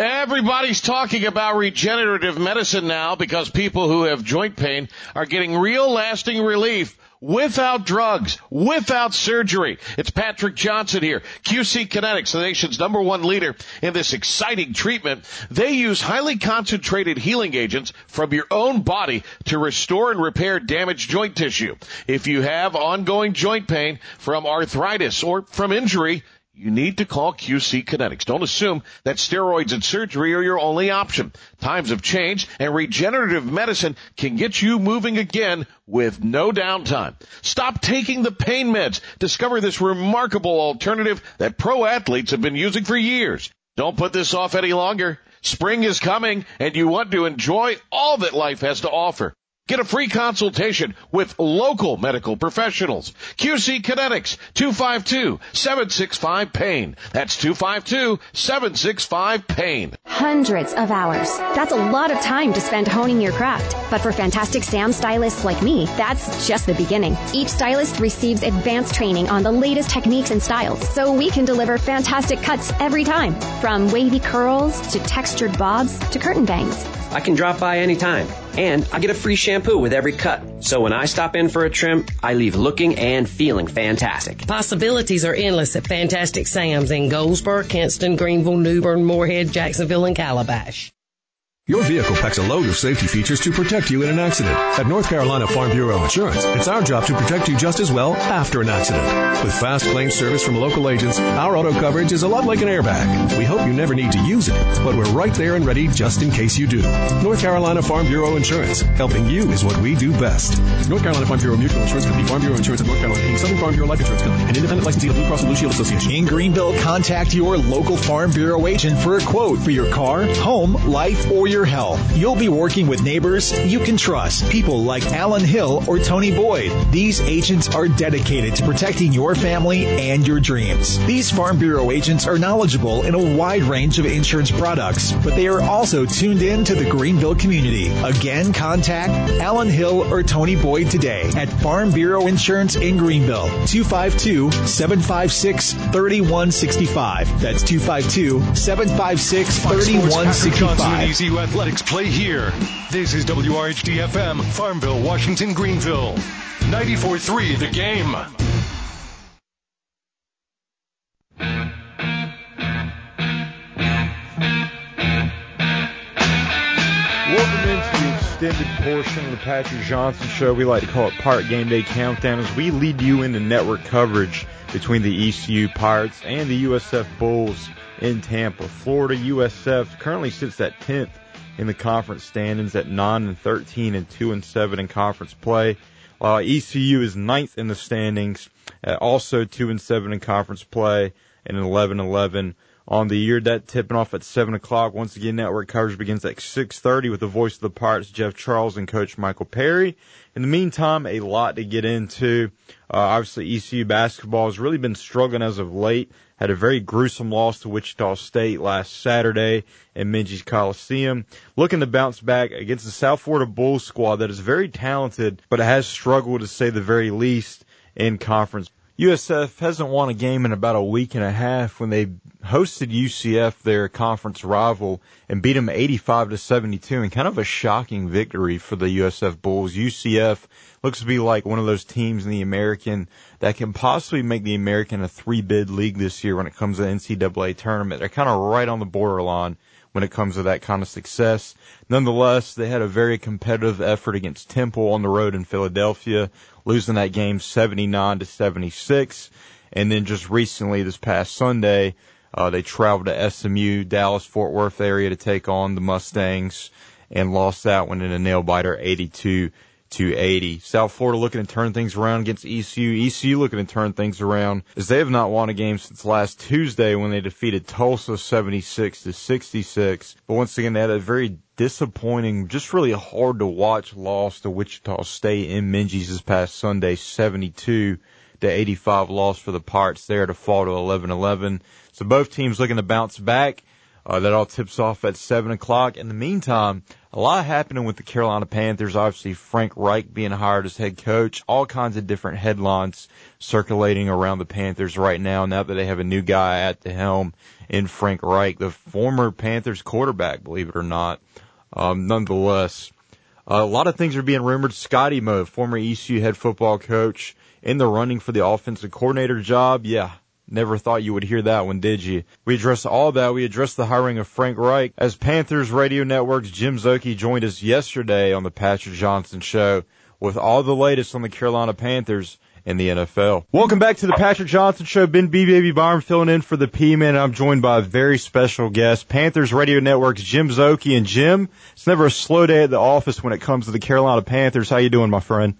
Everybody's talking about regenerative medicine now because people who have joint pain are getting real lasting relief without drugs, without surgery. It's Patrick Johnson here. QC Kinetics, the nation's number one leader in this exciting treatment. They use highly concentrated healing agents from your own body to restore and repair damaged joint tissue. If you have ongoing joint pain from arthritis or from injury, you need to call QC Kinetics. Don't assume that steroids and surgery are your only option. Times have changed and regenerative medicine can get you moving again with no downtime. Stop taking the pain meds. Discover this remarkable alternative that pro athletes have been using for years. Don't put this off any longer. Spring is coming and you want to enjoy all that life has to offer. Get a free consultation with local medical professionals. QC Kinetics, 252-765-PAIN. That's 252-765-PAIN. Hundreds of hours. That's a lot of time to spend honing your craft. But for Fantastic Sam stylists like me, that's just the beginning. Each stylist receives advanced training on the latest techniques and styles, so we can deliver fantastic cuts every time. From wavy curls to textured bobs to curtain bangs. I can drop by anytime. And I get a free shampoo with every cut. So when I stop in for a trim, I leave looking and feeling fantastic. Possibilities are endless at Fantastic Sam's in Goldsboro, Kinston, Greenville, Newbern, Morehead, Jacksonville, and Calabash. Your vehicle packs a load of safety features to protect you in an accident. At North Carolina Farm Bureau Insurance, it's our job to protect you just as well after an accident. With fast claim service from local agents, our auto coverage is a lot like an airbag. We hope you never need to use it, but we're right there and ready just in case you do. North Carolina Farm Bureau Insurance, helping you is what we do best. North Carolina Farm Bureau Mutual Insurance Company, Farm Bureau Insurance of North Carolina, Inc., Southern Farm Bureau Life Insurance Company, and independent licensee of Blue Cross Blue Shield Association. In Greenville, contact your local Farm Bureau agent for a quote for your car, home, life, or your your health. You'll be working with neighbors you can trust, people like Alan Hill or Tony Boyd. These agents are dedicated to protecting your family and your dreams. These Farm Bureau agents are knowledgeable in a wide range of insurance products, but they are also tuned in to the Greenville community. Again, contact Alan Hill or Tony Boyd today at Farm Bureau Insurance in Greenville. 252-756-3165. That's 252-756-3165. ECU Athletics play here. This is WRHD FM, Farmville, Washington, Greenville. 94 3, The Game. Extended portion of the Patrick Johnson Show. We like to call it Pirate Game Day Countdown as we lead you into network coverage between the ECU Pirates and the USF Bulls in Tampa, Florida. USF currently sits at 10th in the conference standings at 9 and 13 and 2 and 7 in conference play. While ECU is ninth in the standings, at also 2 and 7 in conference play and 11 11 on the year. That tipping off at 7 o'clock. Once again, network coverage begins at 6.30 with the voice of the Pirates, Jeff Charles, and Coach Michael Perry. In the meantime, a lot to get into. Uh, obviously, ECU basketball has really been struggling as of late. Had a very gruesome loss to Wichita State last Saturday in Minges Coliseum. Looking to bounce back against the South Florida Bulls squad that is very talented, but has struggled to say the very least in conference. USF hasn't won a game in about a week and a half when they hosted UCF, their conference rival, and beat them 85 to 72 and kind of a shocking victory for the USF Bulls. UCF looks to be like one of those teams in the American that can possibly make the American a three bid league this year when it comes to the NCAA tournament. They're kind of right on the borderline when it comes to that kind of success. Nonetheless, they had a very competitive effort against Temple on the road in Philadelphia, losing that game 79 to 76. And then just recently, this past Sunday, uh, they traveled to SMU, Dallas, Fort Worth area to take on the Mustangs and lost that one in a nail biter 82 to 80. South Florida looking to turn things around against ECU. ECU looking to turn things around as they have not won a game since last Tuesday when they defeated Tulsa 76 to 66. But once again, they had a very disappointing, just really hard to watch loss to Wichita State in Minges this past Sunday, 72 to 85 loss for the Pirates there to fall to 11-11. So both teams looking to bounce back. Uh, that all tips off at 7 o'clock. In the meantime, a lot happening with the Carolina Panthers. Obviously, Frank Reich being hired as head coach. All kinds of different headlines circulating around the Panthers right now. Now that they have a new guy at the helm in Frank Reich, the former Panthers quarterback, believe it or not. Um, nonetheless, a lot of things are being rumored. Scotty Moe, former ECU head football coach, in the running for the offensive coordinator job. Yeah, Never thought you would hear that one, did you? We addressed all that. We addressed the hiring of Frank Reich. As Panthers Radio Network's Jim Szoke joined us yesterday on the Patrick Johnson Show with all the latest on the Carolina Panthers in the NFL. Welcome back to the Patrick Johnson Show. Ben B. Baby Barn filling in for the P-Man. I'm joined by a very special guest, Panthers Radio Network's Jim Szoke. And Jim, it's never a slow day at the office when it comes to the Carolina Panthers. How you doing, my friend?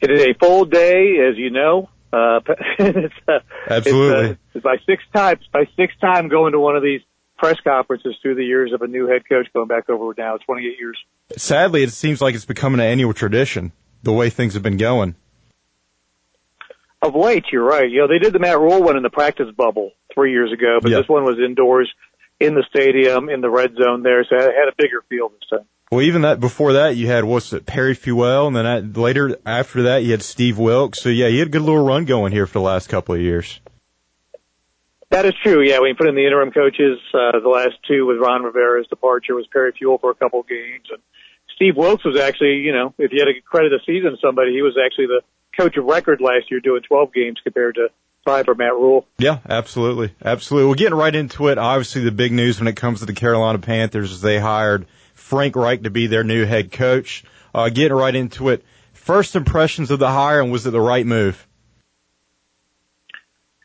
It is a full day, as you know. Uh, it's, uh, Absolutely. It's, uh, it's my sixth time, my sixth time going to one of these press conferences through the years of a new head coach going back over now 28 years. Sadly, it seems like it's becoming an annual tradition, the way things have been going. Of late, you're right. You know, they did the Matt Rhule one in the practice bubble three years ago, but Yeah. this one was indoors in the stadium, in the red zone there, so it had a bigger field this time. Well, even that before that, you had what's it, Perry Fewell, and then at, later after that, you had Steve Wilks. So yeah, you had a good little run going here for the last couple of years. That is true. Yeah, you put in the interim coaches, uh, the last two with Ron Rivera's departure was Perry Fewell for a couple of games, and Steve Wilks was actually, you know, if you had to credit a season to somebody, he was actually the coach of record last year, doing 12 games compared to five for Matt Rhule. Yeah, absolutely, absolutely. We're getting right into it. Obviously, the big news when it comes to the Carolina Panthers is they hired Frank Reich to be their new head coach. Uh, getting right into it. First impressions of the hire, and was it the right move?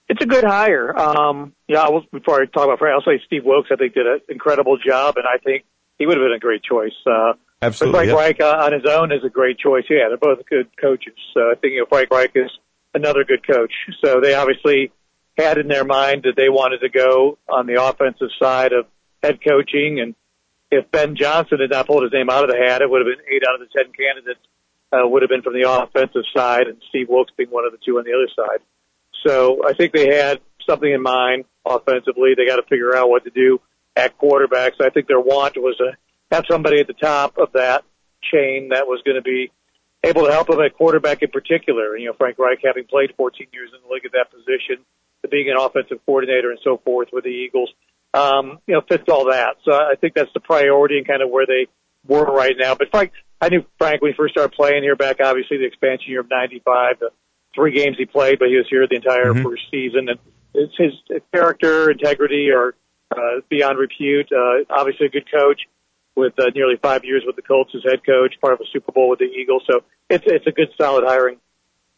It's a good hire. Um, yeah, I will, before I talk about Frank, I'll say Steve Wilks, I think did an incredible job, and I think he would have been a great choice. Uh, Absolutely, But Frank yeah. Reich uh, on his own is a great choice. Yeah, they're both good coaches. So I think you know, Frank Reich is another good coach. So they obviously had in their mind that they wanted to go on the offensive side of head coaching and if Ben Johnson had not pulled his name out of the hat, it would have been eight out of the ten candidates uh, would have been from the offensive side, and Steve Wilks being one of the two on the other side. So I think they had something in mind offensively. They got to figure out what to do at quarterback. So I think their want was to have somebody at the top of that chain that was going to be able to help them at quarterback in particular. You know, Frank Reich having played 14 years in the league at that position, to being an offensive coordinator and so forth with the Eagles, um, you know, fits all that. So I think that's the priority and kind of where they were right now. But Frank, I knew Frank when he first started playing here back, obviously the expansion year of 95, the three games he played, but he was here the entire mm-hmm. first season and it's his character, integrity are, uh, beyond repute. Uh, obviously a good coach with uh, nearly five years with the Colts as head coach, part of a Super Bowl with the Eagles. So it's it's a good solid hiring.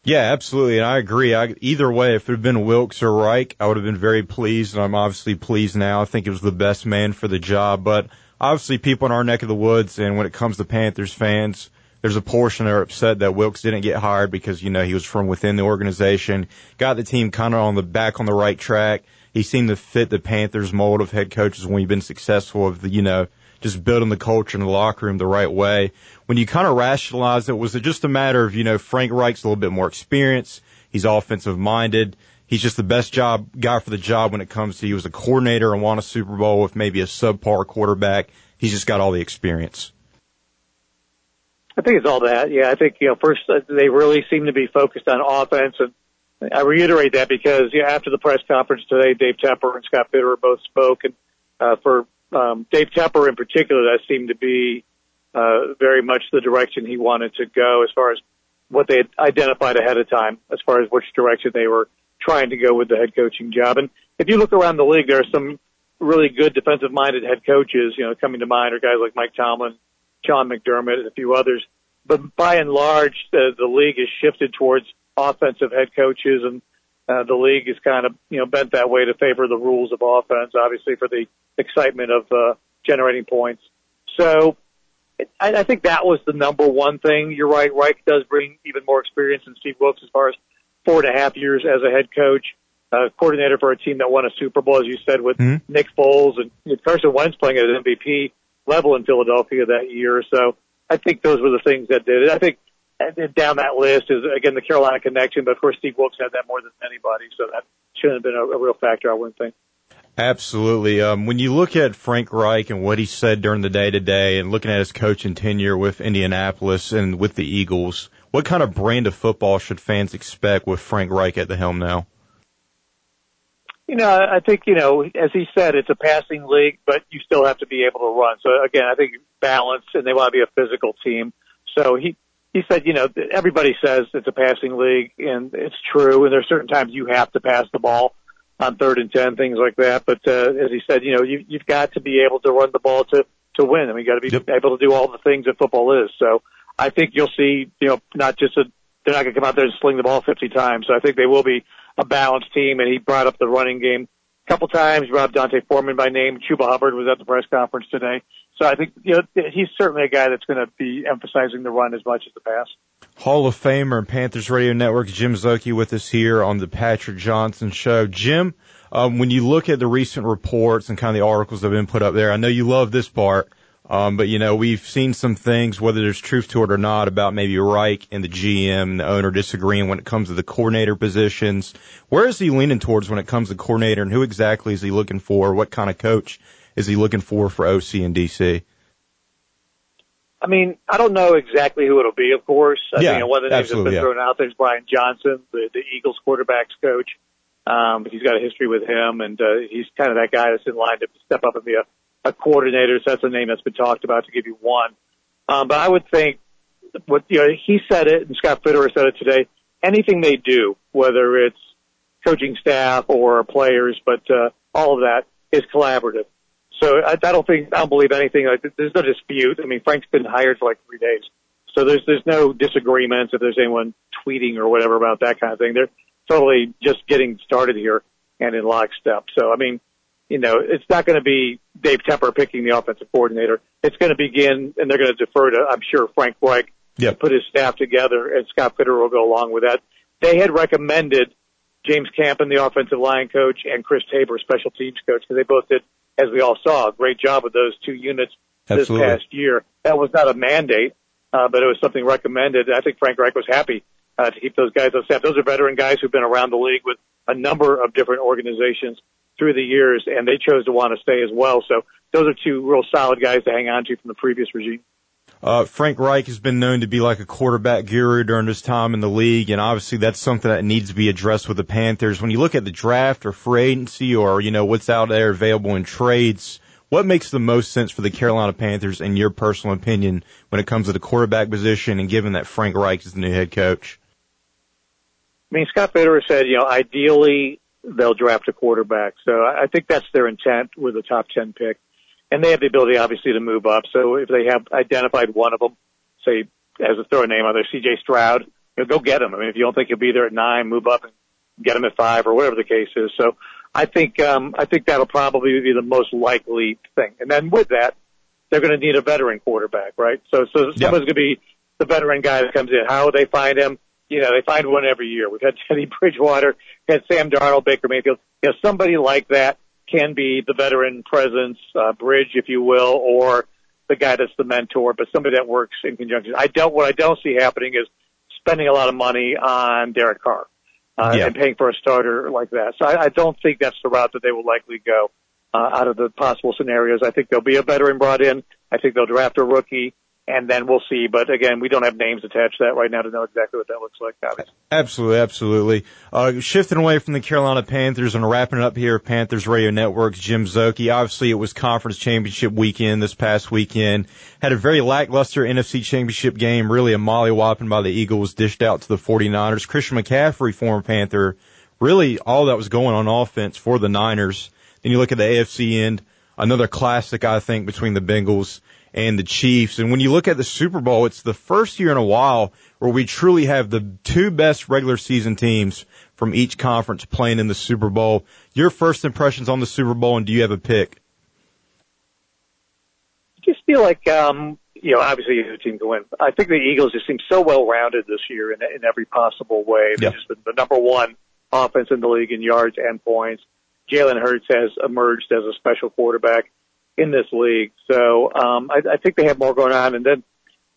Yeah, absolutely, and I agree. I, either way, if it had been Wilks or Reich, I would have been very pleased, and I'm obviously pleased now. I think it was the best man for the job, but obviously people in our neck of the woods, and when it comes to Panthers fans, there's a portion that are upset that Wilks didn't get hired because, you know, he was from within the organization, got the team kind of on the back on the right track. He seemed to fit the Panthers mold of head coaches when you've been successful of the, you know, just building the culture in the locker room the right way. When you kind of rationalize it, was it just a matter of, you know, Frank Reich's a little bit more experience. He's offensive minded. He's just the best job guy for the job when it comes to he was a coordinator and won a Super Bowl with maybe a subpar quarterback. He's just got all the experience. I think it's all that. Yeah, I think you know first uh, they really seem to be focused on offense, and I reiterate that because yeah, after the press conference today, Dave Tepper and Scott Fitterer both spoke, and uh, for um, Dave Tepper in particular, that seemed to be uh, very much the direction he wanted to go as far as what they had identified ahead of time, as far as which direction they were trying to go with the head coaching job. And if you look around the league, there are some really good defensive-minded head coaches. You know, coming to mind are guys like Mike Tomlin, Sean McDermott, and a few others. But by and large, the, the league has shifted towards offensive head coaches, and uh, the league is kind of you know bent that way to favor the rules of offense, obviously for the excitement of uh, generating points. So I, I think that was the number one thing. You're right. Reich does bring even more experience than Steve Wilks as far as four and a half years as a head coach, uh, coordinator for a team that won a Super Bowl, as you said, with mm-hmm. Nick Foles and Carson Wentz playing at an MVP level in Philadelphia that year. So I think those were the things that did it. I think down that list is again the Carolina connection, but of course Steve Wilks had that more than anybody, so that shouldn't have been a, a real factor, I wouldn't think. Absolutely. Um, when you look at Frank Reich and what he said during the day to day and looking at his coaching tenure with Indianapolis and with the Eagles, what kind of brand of football should fans expect with Frank Reich at the helm now? You know, I think, you know, as he said, it's a passing league, but you still have to be able to run. So again, I think balance and they want to be a physical team. So he, he said, you know, everybody says it's a passing league and it's true. And there's certain times you have to pass the ball on third and ten, things like that. But uh, as he said, you know, you, you've got to be able to run the ball to to win. I mean, you got to be yep. able to do all the things that football is. So I think you'll see, you know, not just a they're not going to come out there and sling the ball 50 times. So I think they will be a balanced team. And he brought up the running game a couple times. Rob D'Onta Foreman by name. Chuba Hubbard was at the press conference today. So I think you know he's certainly a guy that's going to be emphasizing the run as much as the pass. Hall of Famer and Panthers Radio Network's Jim Szoke with us here on the Patrick Johnson Show. Jim, um, when you look at the recent reports and kind of the articles that have been put up there, I know you love this part, um, but you know we've seen some things, whether there's truth to it or not, about maybe Reich and the GM and the owner disagreeing when it comes to the coordinator positions. Where is he leaning towards when it comes to coordinator, and who exactly is he looking for? What kind of coach? Is he looking for for OC and DC? I mean, I don't know exactly who it'll be, of course. I yeah, mean, one of the names that's been yeah. thrown out there is Brian Johnson, the, the Eagles quarterbacks coach. Um, he's got a history with him, and uh, he's kind of that guy that's in line to step up and be a, a coordinator. So that's a name that's been talked about to give you one. Um, but I would think what you know, he said it, and Scott Fitterer said it today. Anything they do, whether it's coaching staff or players, but uh, all of that is collaborative. So I, I don't think I don't believe anything. Like there's no dispute. I mean, Frank's been hired for like three days, so there's there's no disagreements if there's anyone tweeting or whatever about that kind of thing. They're totally just getting started here and in lockstep. So I mean, you know, it's not going to be Dave Tepper picking the offensive coordinator. It's going to begin, and they're going to defer to I'm sure Frank Reich yep. to put his staff together, and Scott Fitterer will go along with that. They had recommended James Campen, the offensive line coach, and Chris Tabor, special teams coach, because they both did as we all saw, a great job with those two units Absolutely. this past year. That was not a mandate, uh, but it was something recommended. I think Frank Reich was happy uh, to keep those guys on staff. Those are veteran guys who've been around the league with a number of different organizations through the years, and they chose to want to stay as well. So those are two real solid guys to hang on to from the previous regime. Uh, Frank Reich has been known to be like a quarterback guru during his time in the league, and obviously that's something that needs to be addressed with the Panthers. When you look at the draft or free agency or, you know, what's out there available in trades, what makes the most sense for the Carolina Panthers in your personal opinion when it comes to the quarterback position and given that Frank Reich is the new head coach? I mean, Scott Fitterer said, you know, ideally they'll draft a quarterback. So I think that's their intent with a top 10 pick. And they have the ability, obviously, to move up. So if they have identified one of them, say, as a throw a name out there, CJ Stroud, you know, go get him. I mean, if you don't think he'll be there at nine, move up and get him at five or whatever the case is. So I think, um, I think that'll probably be the most likely thing. And then with that, they're going to need a veteran quarterback, right? So, so someone's going to be the veteran guy that comes in. How they find him? You know, they find one every year. We've had Teddy Bridgewater, had Sam Darnold, Baker Mayfield. You know, somebody like that can be the veteran presence, uh, bridge, if you will, or the guy that's the mentor, but somebody that works in conjunction. I don't, what I don't see happening is spending a lot of money on Derek Carr, uh, Yeah. and paying for a starter like that. So I, I don't think that's the route that they will likely go, uh, out of the possible scenarios. I think there'll be a veteran brought in. I think they'll draft a rookie and then we'll see. But again, we don't have names attached to that right now to know exactly what that looks like, obviously. Absolutely, absolutely. Uh, shifting away from the Carolina Panthers and wrapping it up here, Panthers Radio Network's Jim Szoke. Obviously, it was conference championship weekend this past weekend. Had a very lackluster NFC championship game, really a mollywhopping by the Eagles, dished out to the 49ers. Christian McCaffrey, former Panther, really all that was going on offense for the Niners. Then you look at the AFC end, another classic, I think, between the Bengals and the Chiefs. And when you look at the Super Bowl, it's the first year in a while where we truly have the two best regular season teams from each conference playing in the Super Bowl. Your first impressions on the Super Bowl, and do you have a pick? just feel like, um, you know, obviously the team can win. I think the Eagles just seem so well rounded this year in, in every possible way. They've just been the number one offense in the league in yards and points. Jalen Hurts has emerged as a special quarterback in this league. So, um, I, I think they have more going on. And then,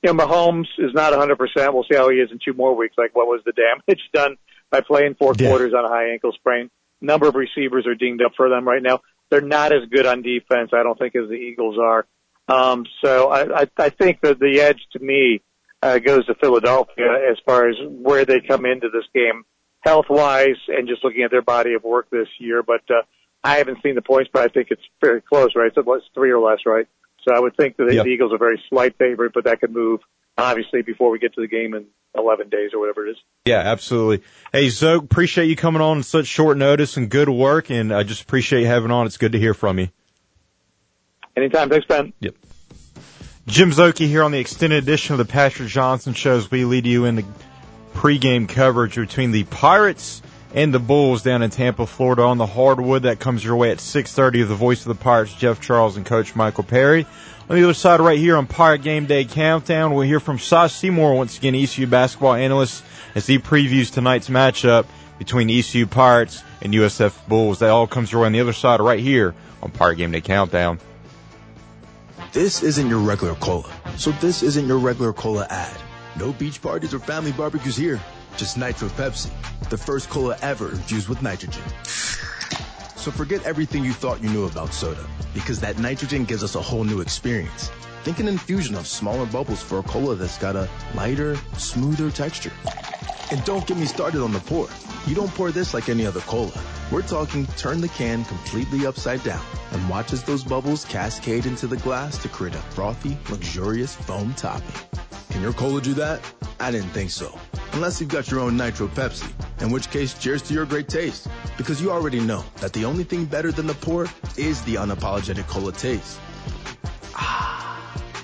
you know, Mahomes is not 100%. We'll see how he is in two more weeks. Like what was the damage done by playing four quarters on a high ankle sprain? Number of receivers are dinged up for them right now. They're not as good on defense, I don't think, as the Eagles are. Um, so I, I, I think that the edge to me uh, goes to Philadelphia as far as where they come into this game health wise and just looking at their body of work this year. But uh, I haven't seen the points, but I think it's very close, right? So it's three or less, right? So I would think that the, Yep. the Eagles are a very slight favorite, but that could move obviously before we get to the game in 11 days or whatever it is. Yeah, absolutely. Hey, Zoe, appreciate you coming on in such short notice and good work, and I just appreciate you having on. It's good to hear from you. Anytime. Thanks, Ben. Yep. Jim Szoke here on the extended edition of the Patrick Johnson shows. We lead you in the pregame coverage between the Pirates and the Bulls down in Tampa, Florida on the hardwood. That comes your way at 6.30 the voice of the Pirates, Jeff Charles and Coach Michael Perry. On the other side right here on Pirate Game Day Countdown, we'll hear from Cy Seymour, once again, ECU basketball analyst, as he previews tonight's matchup between ECU Pirates and USF Bulls. That all comes your way on the other side right here on Pirate Game Day Countdown. This isn't your regular cola, so this isn't your regular cola ad. No beach parties or family barbecues here. Just Nitro Pepsi, the first cola ever infused with nitrogen. So forget everything you thought you knew about soda, because that nitrogen gives us a whole new experience. Think an infusion of smaller bubbles for a cola that's got a lighter, smoother texture. And don't get me started on the pour. You don't pour this like any other cola. We're talking turn the can completely upside down and watch as those bubbles cascade into the glass to create a frothy, luxurious foam topping. Can your cola do that? I didn't think so. Unless you've got your own Nitro Pepsi, in which case cheers to your great taste. Because you already know that the only thing better than the pour is the unapologetic cola taste. Ah.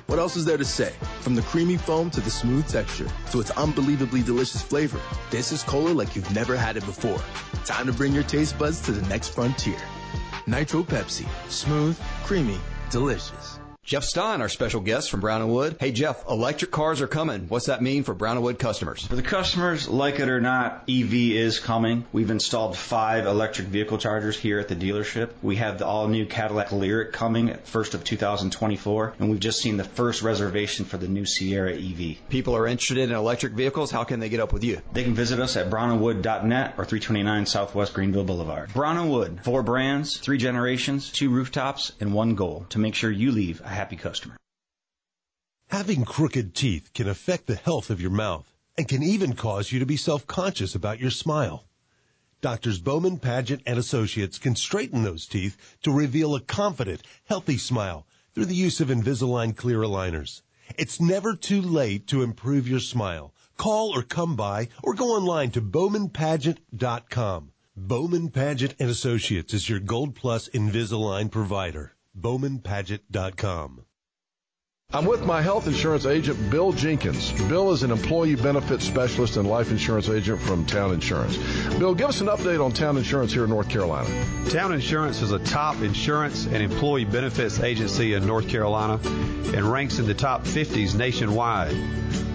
What else is there to say? From the creamy foam to the smooth texture to its unbelievably delicious flavor, this is cola like you've never had it before. Time to bring your taste buds to the next frontier. Nitro Pepsi. Smooth, creamy, delicious. Jeff Stein, our special guest from Brown and Wood. Hey Jeff, electric cars are coming. What's that mean for Brown and Wood customers? For the customers, like it or not, EV is coming. We've installed five electric vehicle chargers here at the dealership. We have the all new Cadillac Lyriq coming at first of 2024, and we've just seen the first reservation for the new Sierra EV. People are interested in electric vehicles. How can they get up with you? They can visit us at brownandwood.net or 329 Southwest Greenville Boulevard. Brown and Wood, four brands, three generations, two rooftops, and one goal to make sure you leave a happy customer. Having crooked teeth can affect the health of your mouth and can even cause you to be self-conscious about your smile. Doctors Bowman, Paget, and Associates can straighten those teeth to reveal a confident, healthy smile through the use of Invisalign clear aligners. It's never too late to improve your smile. Call or come by or go online to bowmanpaget.com. Bowman Paget and Associates is your Gold Plus Invisalign provider. bowmanpaget.com. I'm with my health insurance agent, Bill Jenkins. Bill is an employee benefits specialist and life insurance agent from Town Insurance. Bill, give us an update on Town Insurance here in North Carolina. Town Insurance is a top insurance and employee benefits agency in North Carolina and ranks in the top 50s nationwide.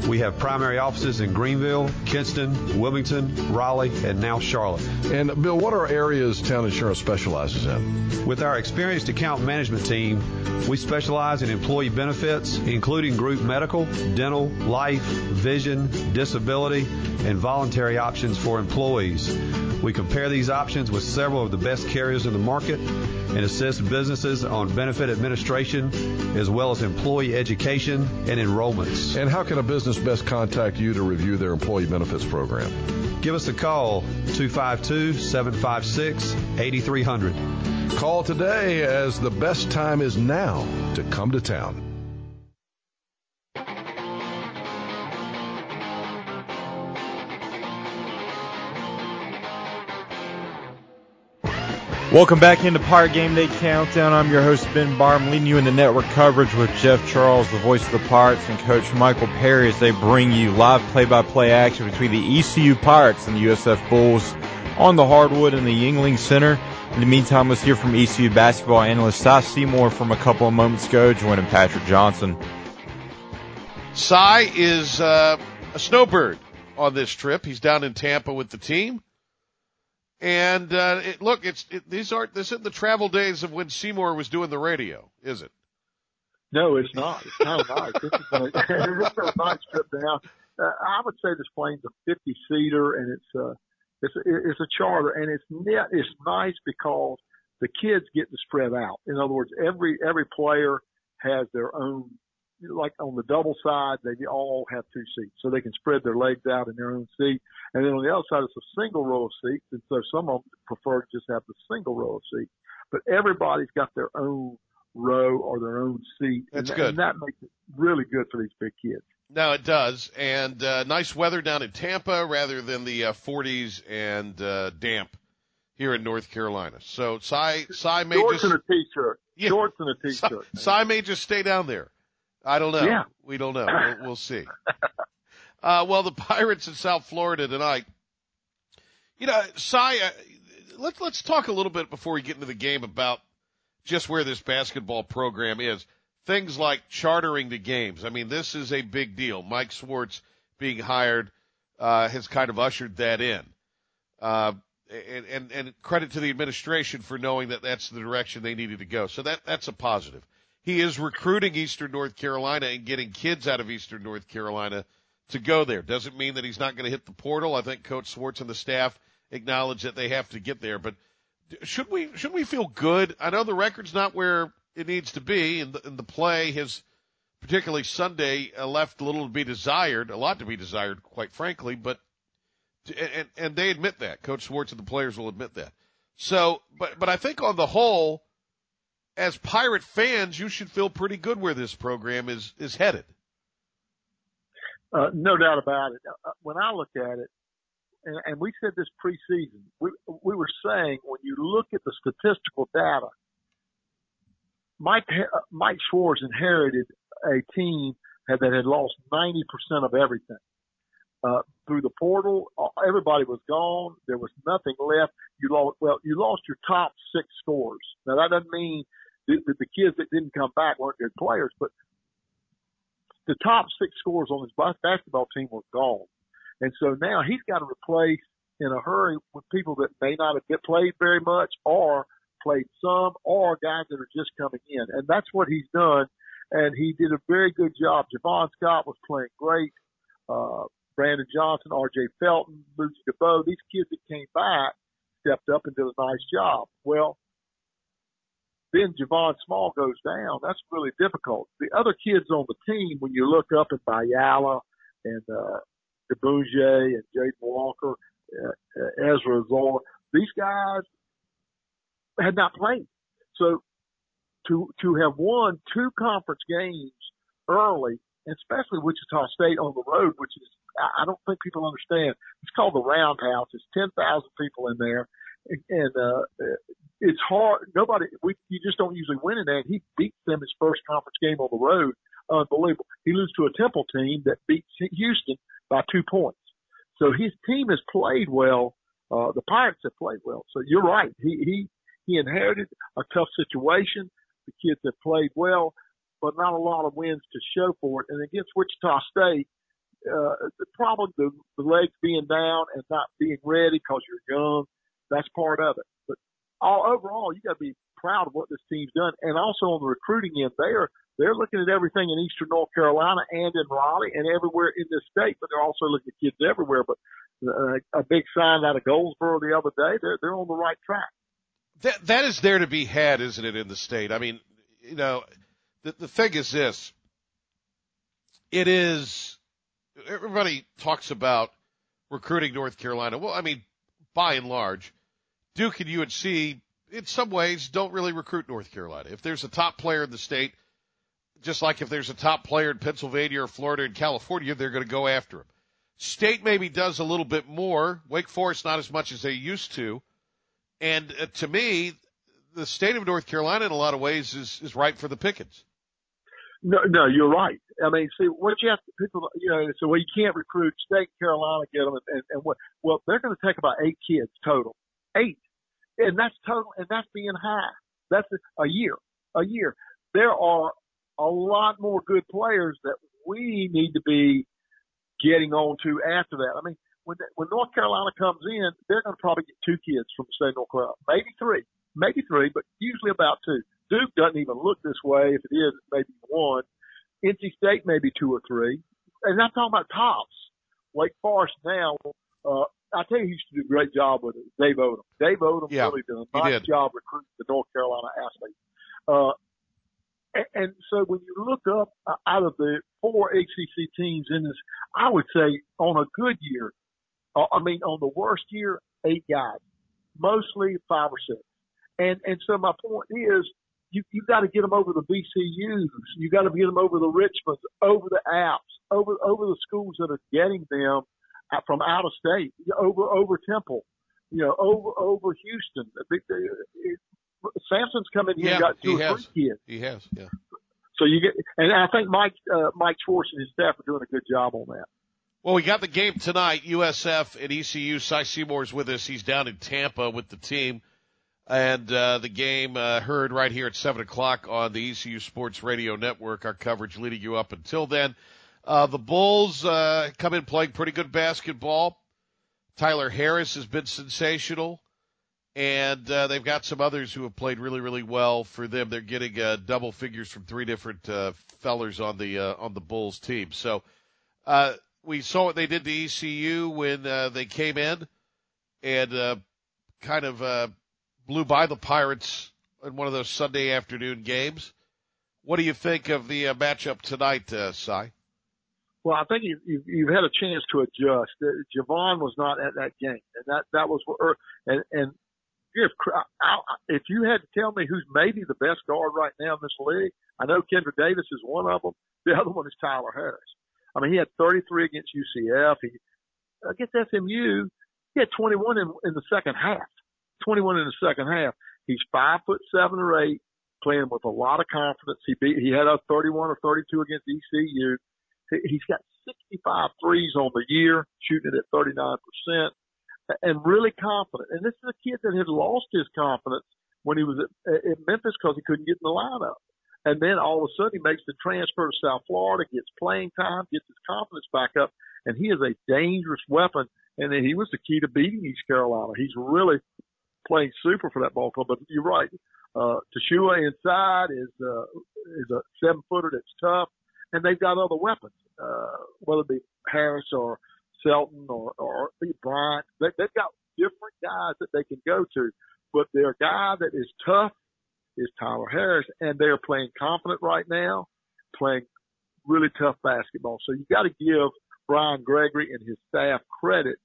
We have primary offices in Greenville, Kinston, Wilmington, Raleigh, and now Charlotte. And Bill, what are areas Town Insurance specializes in? With our experienced account management team, we specialize in employee benefits, including group medical, dental, life, vision, disability, and voluntary options for employees. We compare these options with several of the best carriers in the market and assist businesses on benefit administration as well as employee education and enrollments. And how can a business best contact you to review their employee benefits program? Give us a call 252-756-8300. Call today as the best time is now to come to town. Welcome back into Pirate Game Day Countdown. I'm your host, Ben Barm, leading you in the network coverage with Jeff Charles, the voice of the Pirates, and Coach Michael Perry as they bring you live play-by-play action between the ECU Pirates and the USF Bulls on the hardwood in the Yuengling Center. In the meantime, let's hear from ECU basketball analyst Cy Seymour from a couple of moments ago, joining Patrick Johnson. Cy is uh, a snowbird on this trip. He's down in Tampa with the team. And uh, it, look, it's it, these aren't this isn't the travel days of when Seymour was doing the radio, is it? No, it's not. It's of nice. This is a, a nice trip down. Uh, I would say this plane's a 50 seater, and it's a it's a, it's a charter, and it's it's nice because the kids get to spread out. In other words, every every player has their own like on the double side, they all have two seats, so they can spread their legs out in their own seat. And then on the other side, it's a single row of seats, and so some of them prefer to just have the single row of seats. But everybody's got their own row or their own seat. That's and, good. And that makes it really good for these big kids. No, it does. And uh, nice weather down in Tampa rather than the uh, 40s and uh, damp here in North Carolina. So Cy, Cy may Shorts just and a t-shirt. Yeah. Shorts and a t-shirt. Cy may just stay down there. I don't know. Yeah. We don't know. We'll, we'll see. Uh, well, the Pirates in South Florida tonight. You know, Cy, uh, let's let's talk a little bit before we get into the game about just where this basketball program is. Things like chartering the games. I mean, this is a big deal. Mike Schwartz being hired uh, has kind of ushered that in. Uh, and, and, and credit to the administration for knowing that that's the direction they needed to go. So that, that's a positive. He is recruiting Eastern North Carolina and getting kids out of Eastern North Carolina to go there. Doesn't mean that he's not going to hit the portal. I think Coach Schwartz and the staff acknowledge that they have to get there, but should we, should we feel good? I know the record's not where it needs to be and the, and the play has, particularly Sunday, uh, left little to be desired, a lot to be desired, quite frankly, but and, and they admit that. Coach Schwartz and the players will admit that. So, but but I think on the whole, as Pirate fans, you should feel pretty good where this program is is headed. Uh, no doubt about it. Uh, When I look at it, and, and we said this preseason, we we were saying when you look at the statistical data, Mike uh, Mike Schwartz inherited a team that had lost ninety percent of everything uh, through the portal. Everybody was gone. There was nothing left. You lost, well, you lost your top six scores. Now that doesn't mean the, the, kids that didn't come back weren't good players, but the top six scorers on his basketball team were gone. And so now he's got to replace in a hurry with people that may not have played very much or played some or guys that are just coming in. And that's what he's done. And he did a very good job. Javon Scott was playing great. Uh, Brandon Johnson, R.J. Felton, Ludgy Debaut, these kids that came back stepped up and did a nice job. Well, then Javon Small goes down. That's really difficult. The other kids on the team, when you look up at Bayala and uh, Diboundje and Jaden Walker, uh, uh, Ezra Ausar, these guys had not played. So to to have won two conference games early, especially Wichita State on the road, which is I don't think people understand. It's called the Roundhouse. It's ten thousand people in there, and uh, it's hard. Nobody, we, you just don't usually win in that. He beat them his first conference game on the road. Unbelievable. He loses to a Temple team that beats Houston by two points. So his team has played well. Uh, the Pirates have played well. So you're right. He, he, he inherited a tough situation. The kids have played well, but not a lot of wins to show for it. And against Wichita State, uh, probably the, the legs being down and not being ready because you're young, that's part of it. But all overall, you got to be proud of what this team's done. And also on the recruiting end, they are they're looking at everything in Eastern North Carolina and in Raleigh and everywhere in this state, but they're also looking at kids everywhere. But uh, a big sign out of Goldsboro the other day, they're they're on the right track. That that is there to be had, isn't it, in the state? I mean, you know, the the thing is this. It is everybody talks about recruiting North Carolina. Well, I mean, by and large, Duke and UNC in some ways don't really recruit North Carolina. If there's a top player in the state, just like if there's a top player in Pennsylvania or Florida and California, they're going to go after him. State maybe does a little bit more. Wake Forest not as much as they used to. And uh, to me, the state of North Carolina in a lot of ways is, is ripe for the pickings. No, no, you're right. I mean, see, what you have to, people, you know, so well, you can't recruit state Carolina, get them, and, and what, well, they're going to take about eight kids total. Eight. And that's total, and that's being high. That's a, a year, a year. There are a lot more good players that we need to be getting on to after that. I mean, when, when North Carolina comes in, they're going to probably get two kids from the state North Carolina, maybe three, maybe three, but usually about two. Duke doesn't even look this way. If it is, it's maybe one. NC State maybe two or three. And I'm talking about tops. Wake Forest now, uh, I tell you, he used to do a great job with it. Dave Odom. Dave Odom yeah, really did a nice job recruiting the North Carolina athletes. Uh, and, and so when you look up uh, out of the four ACC teams in this, I would say on a good year, uh, I mean on the worst year, eight guys, mostly five or six. And and so my point is, you you got to get them over the VCUs, you got to get them over the Richmonds, over the Apps, over over the schools that are getting them from out of state, over over Temple, you know, over over Houston. Sampson's come in here yeah, and got two he or has. three kids. He has, yeah. So you get, and I think Mike uh, Mike Schwartz and his staff are doing a good job on that. Well, we got the game tonight. USF and ECU. Cy Seymour's with us. He's down in Tampa with the team. And uh, the game uh, heard right here at 7 o'clock on the ECU Sports Radio Network. Our coverage leading you up until then. Uh, the Bulls uh, come in playing pretty good basketball. Tyler Harris has been sensational. And uh, they've got some others who have played really, really well for them. They're getting uh, double figures from three different uh, fellers on the uh, on the Bulls team. So uh, we saw what they did to ECU when uh, they came in and uh, kind of uh, blew by the Pirates in one of those Sunday afternoon games. What do you think of the uh, matchup tonight, uh, Cy? Well, I think you've, you've, you've had a chance to adjust. Javon was not at that game, and that that was or, and and if if you had to tell me who's maybe the best guard right now in this league, I know Kendric Davis is one of them. The other one is Tyler Harris. I mean, he had 33 against UCF. He against SMU, he had 21 in, in the second half. 21 in the second half. He's five foot seven or eight, playing with a lot of confidence. He beat, he had a 31 or 32 against ECU. He's got 65 threes on the year, shooting it at 39%, and really confident. And this is a kid that had lost his confidence when he was at, at Memphis because he couldn't get in the lineup. And then all of a sudden he makes the transfer to South Florida, gets playing time, gets his confidence back up, and he is a dangerous weapon. And then he was the key to beating East Carolina. He's really playing super for that ball club. But you're right. Uh, Tchewa inside is, uh, is a seven footer that's tough. And they've got other weapons, uh, whether it be Harris or Selton or, or Bryant. They, they've got different guys that they can go to, but their guy that is tough is Tyler Harris, and they're playing confident right now, playing really tough basketball. So you got to give Brian Gregory and his staff credit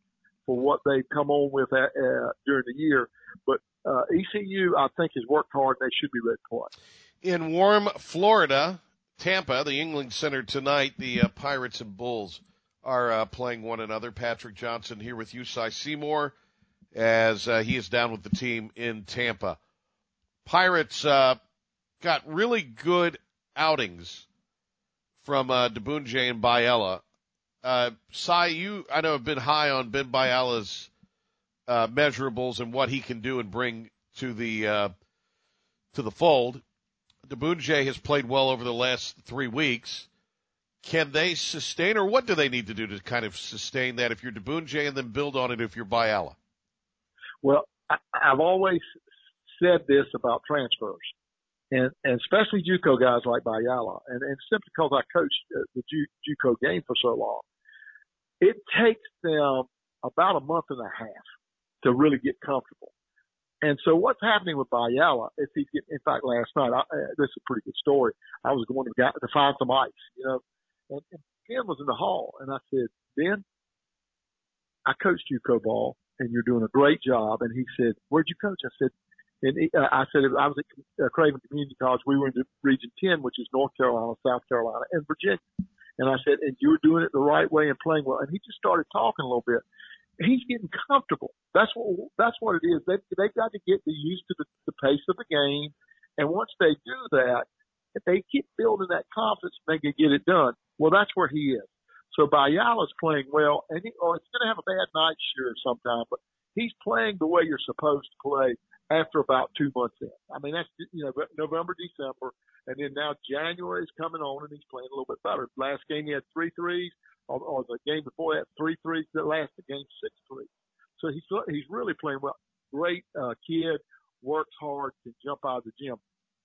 for what they've come on with uh, uh, during the year. But uh, ECU, I think, has worked hard. They should be ready to play. In warm Florida, Tampa, the Yuengling Center tonight, the uh, Pirates and Bulls are uh, playing one another. Patrick Johnson here with you, Cy Seymour, as uh, he is down with the team in Tampa. Pirates uh, got really good outings from uh, and Bayala. Uh, Cy, you I know have been high on Ben Bayala's uh, measurables and what he can do and bring to the uh, to the fold. Diboundje has played well over the last three weeks. Can they sustain, or what do they need to do to kind of sustain that? If you're Diboundje, and then build on it if you're Bayala. Well, I, I've always said this about transfers, and, and especially JUCO guys like Bayala, and, and simply because I coached uh, the JUCO game for so long, it takes them about a month and a half to really get comfortable. And so what's happening with Bayala is he's getting, in fact, last night, I, uh, this is a pretty good story. I was going to, to find some ice, you know, and, and Ben was in the hall and I said, Ben, I coached JUCO ball and you're doing a great job. And he said, where'd you coach? I said, and he, uh, I said, I was at uh, Craven Community College. We were in Region 10, which is North Carolina, South Carolina, and Virginia. And I said, and you're doing it the right way and playing well. And he just started talking a little bit. He's getting comfortable. That's what, that's what it is. They, they've got to get used to the, the pace of the game. And once they do that, if they keep building that confidence, they can get it done. Well, that's where he is. So Bayala's playing well, and he, oh, it's going to have a bad night, sure, sometime, but he's playing the way you're supposed to play after about two months in. I mean, that's, you know, November, December, and then now January is coming on and he's playing a little bit better. Last game he had three threes, or, or the game before that, three threes. The last game, six threes. So he's, he's really playing well. Great, uh, kid, works hard, can jump out of the gym.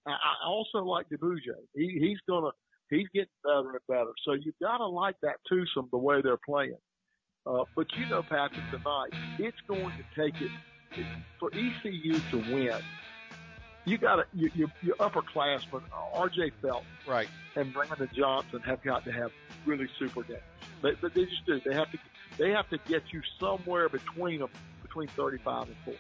I, I also like Diboundje. He, he's gonna, he's getting better and better. So you've got to like that twosome the way they're playing. Uh, but you know, Patrick, tonight it's going to take it for ECU to win, you got to you, you, your upperclassmen, R.J. Felton, right, and Brandon Johnson have got to have really super games. But they just do. They have to they have to get you somewhere between them, between 35 and 40.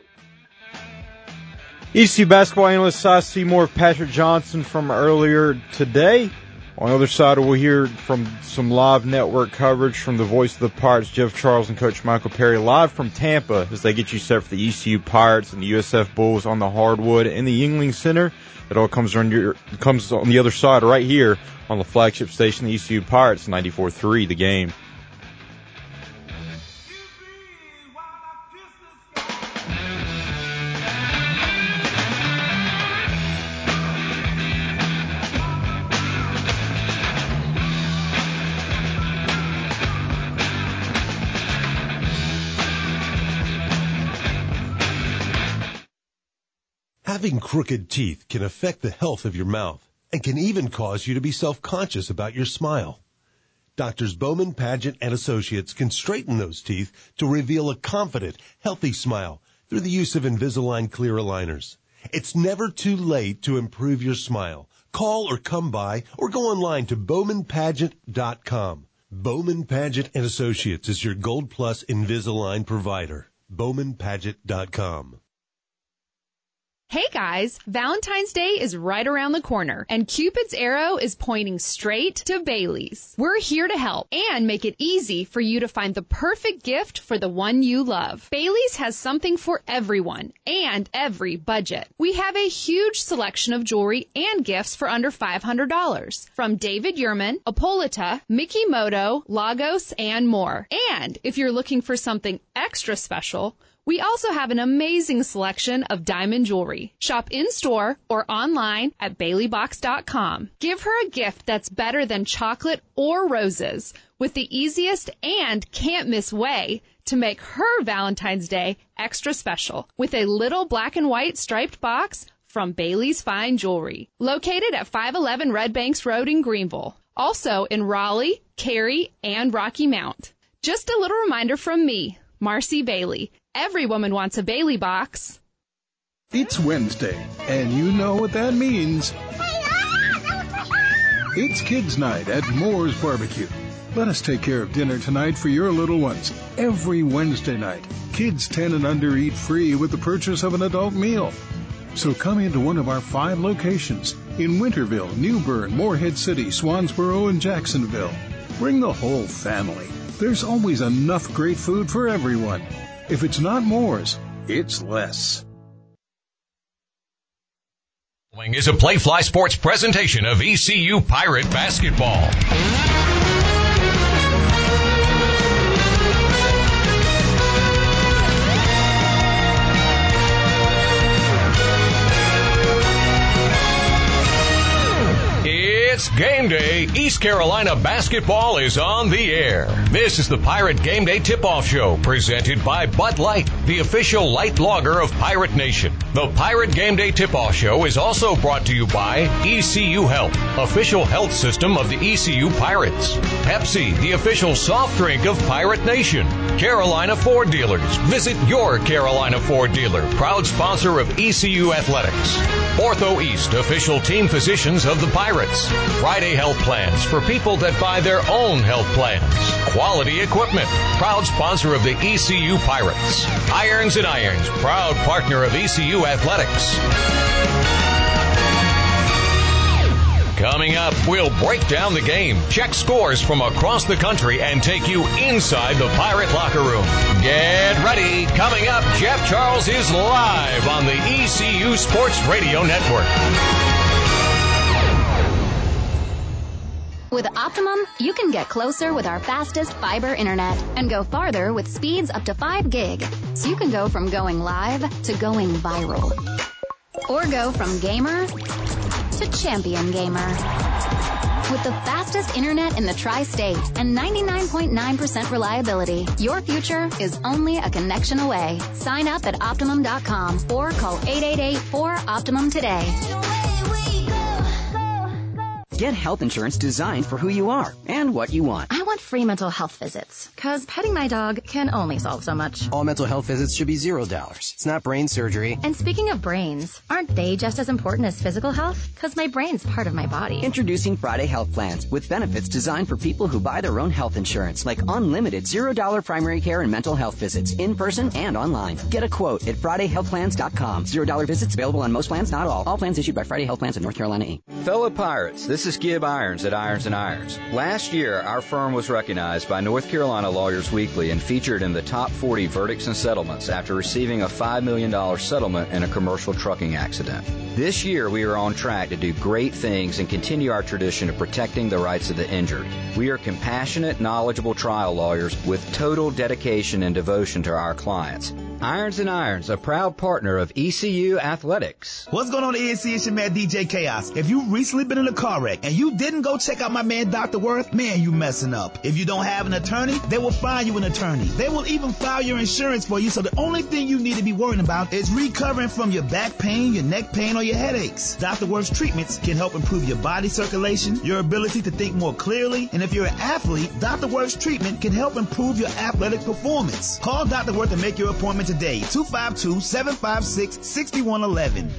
ECU basketball analyst Cy Seymour, Patrick Johnson from earlier today. On the other side, we'll hear from some live network coverage from the voice of the Pirates, Jeff Charles and Coach Michael Perry, live from Tampa as they get you set for the ECU Pirates and the USF Bulls on the hardwood in the Yuengling Center. It all comes on your, comes on the other side right here on the flagship station, the ECU Pirates, 94.3, the game. Having crooked teeth can affect the health of your mouth and can even cause you to be self-conscious about your smile. Doctors Bowman, Paget, and Associates can straighten those teeth to reveal a confident, healthy smile through the use of Invisalign clear aligners. It's never too late to improve your smile. Call or come by or go online to bowmanpaget.com. Bowman Paget and Associates is your Gold Plus Invisalign provider. bowmanpaget.com. Hey guys, Valentine's Day is right around the corner and Cupid's arrow is pointing straight to Bailey's. We're here to help and make it easy for you to find the perfect gift for the one you love. Bailey's has something for everyone and every budget. We have a huge selection of jewelry and gifts for under $500 from David Yurman, Apolita, Mikimoto, Lagos, and more. And if you're looking for something extra special, We also have an amazing selection of diamond jewelry. Shop in store or online at baileybox.com. Give her a gift that's better than chocolate or roses with the easiest and can't miss way to make her Valentine's Day extra special with a little black and white striped box from Bailey's Fine Jewelry, located at 511 Red Banks Road in Greenville. Also in Raleigh, Cary, and Rocky Mount. Just a little reminder from me, Marcy Bailey. Every woman wants a Bailey box. It's Wednesday, and you know what that means. It's Kids Night at Moore's Barbecue. Let us take care of dinner tonight for your little ones. Every Wednesday night, kids 10 and under eat free with the purchase of an adult meal. So come into one of our five locations in Winterville, New Bern, Morehead City, Swansboro, and Jacksonville. Bring the whole family. There's always enough great food for everyone. If it's not Moore's, it's less. Is a Playfly Sports presentation of ECU Pirate Basketball. It's game day. East Carolina basketball is on the air. This is the Pirate Game Day Tip-Off Show presented by Bud Light, the official light lager of Pirate Nation. The Pirate Game Day Tip-Off Show is also brought to you by ECU Health, official health system of the ECU Pirates. Pepsi, the official soft drink of Pirate Nation. Carolina Ford Dealers. Visit your Carolina Ford dealer, proud sponsor of ECU Athletics. Ortho East, official team physicians of the Pirates. Friday Health Plans for people that buy their own health plans. Quality Equipment, proud sponsor of the ECU Pirates. Irons and Irons, proud partner of ECU Athletics. Coming up, we'll break down the game, check scores from across the country, and take you inside the Pirate locker room. Get ready. Coming up, Jeff Charles is live on the ECU Sports Radio Network. With Optimum, you can get closer with our fastest fiber internet and go farther with speeds up to 5 gig. So you can go from going live to going viral. Or go from gamer to champion gamer. With the fastest internet in the tri-state and 99.9% reliability, your future is only a connection away. Sign up at Optimum.com or call 888-4-OPTIMUM today. Get health insurance designed for who you are and what you want. I want free mental health visits, cause petting my dog can only solve so much. All mental health visits should be zero dollars. It's not brain surgery. And speaking of brains, aren't they just as important as physical health? Cause my brain's part of my body. Introducing Friday Health Plans with benefits designed for people who buy their own health insurance, like unlimited zero dollar primary care and mental health visits in person and online. Get a quote at FridayHealthPlans.com. Zero dollar visits available on most plans, not all. All plans issued by Friday Health Plans of North Carolina Inc. Fellow pirates, this is Gib Irons at Irons and Irons. Last year, our firm was recognized by North Carolina Lawyers Weekly and featured in the top 40 verdicts and settlements after receiving a $5 million settlement in a commercial trucking accident. This year, we are on track to do great things and continue our tradition of protecting the rights of the injured. We are compassionate, knowledgeable trial lawyers with total dedication and devotion to our clients. Irons and Irons, a proud partner of ECU Athletics. What's going on, ENC? It's your man DJ Chaos. If you've recently been in a car wreck and you didn't go check out my man Dr. Worth, man, you messing up. If you don't have an attorney, they will find you an attorney. They will even file your insurance for you, so the only thing you need to be worrying about is recovering from your back pain, your neck pain, or your headaches. Dr. Worth's treatments can help improve your body circulation, your ability to think more clearly, and if you're an athlete, Dr. Worth's treatment can help improve your athletic performance. Call Dr. Worth and make your appointment today. 252-756-6111.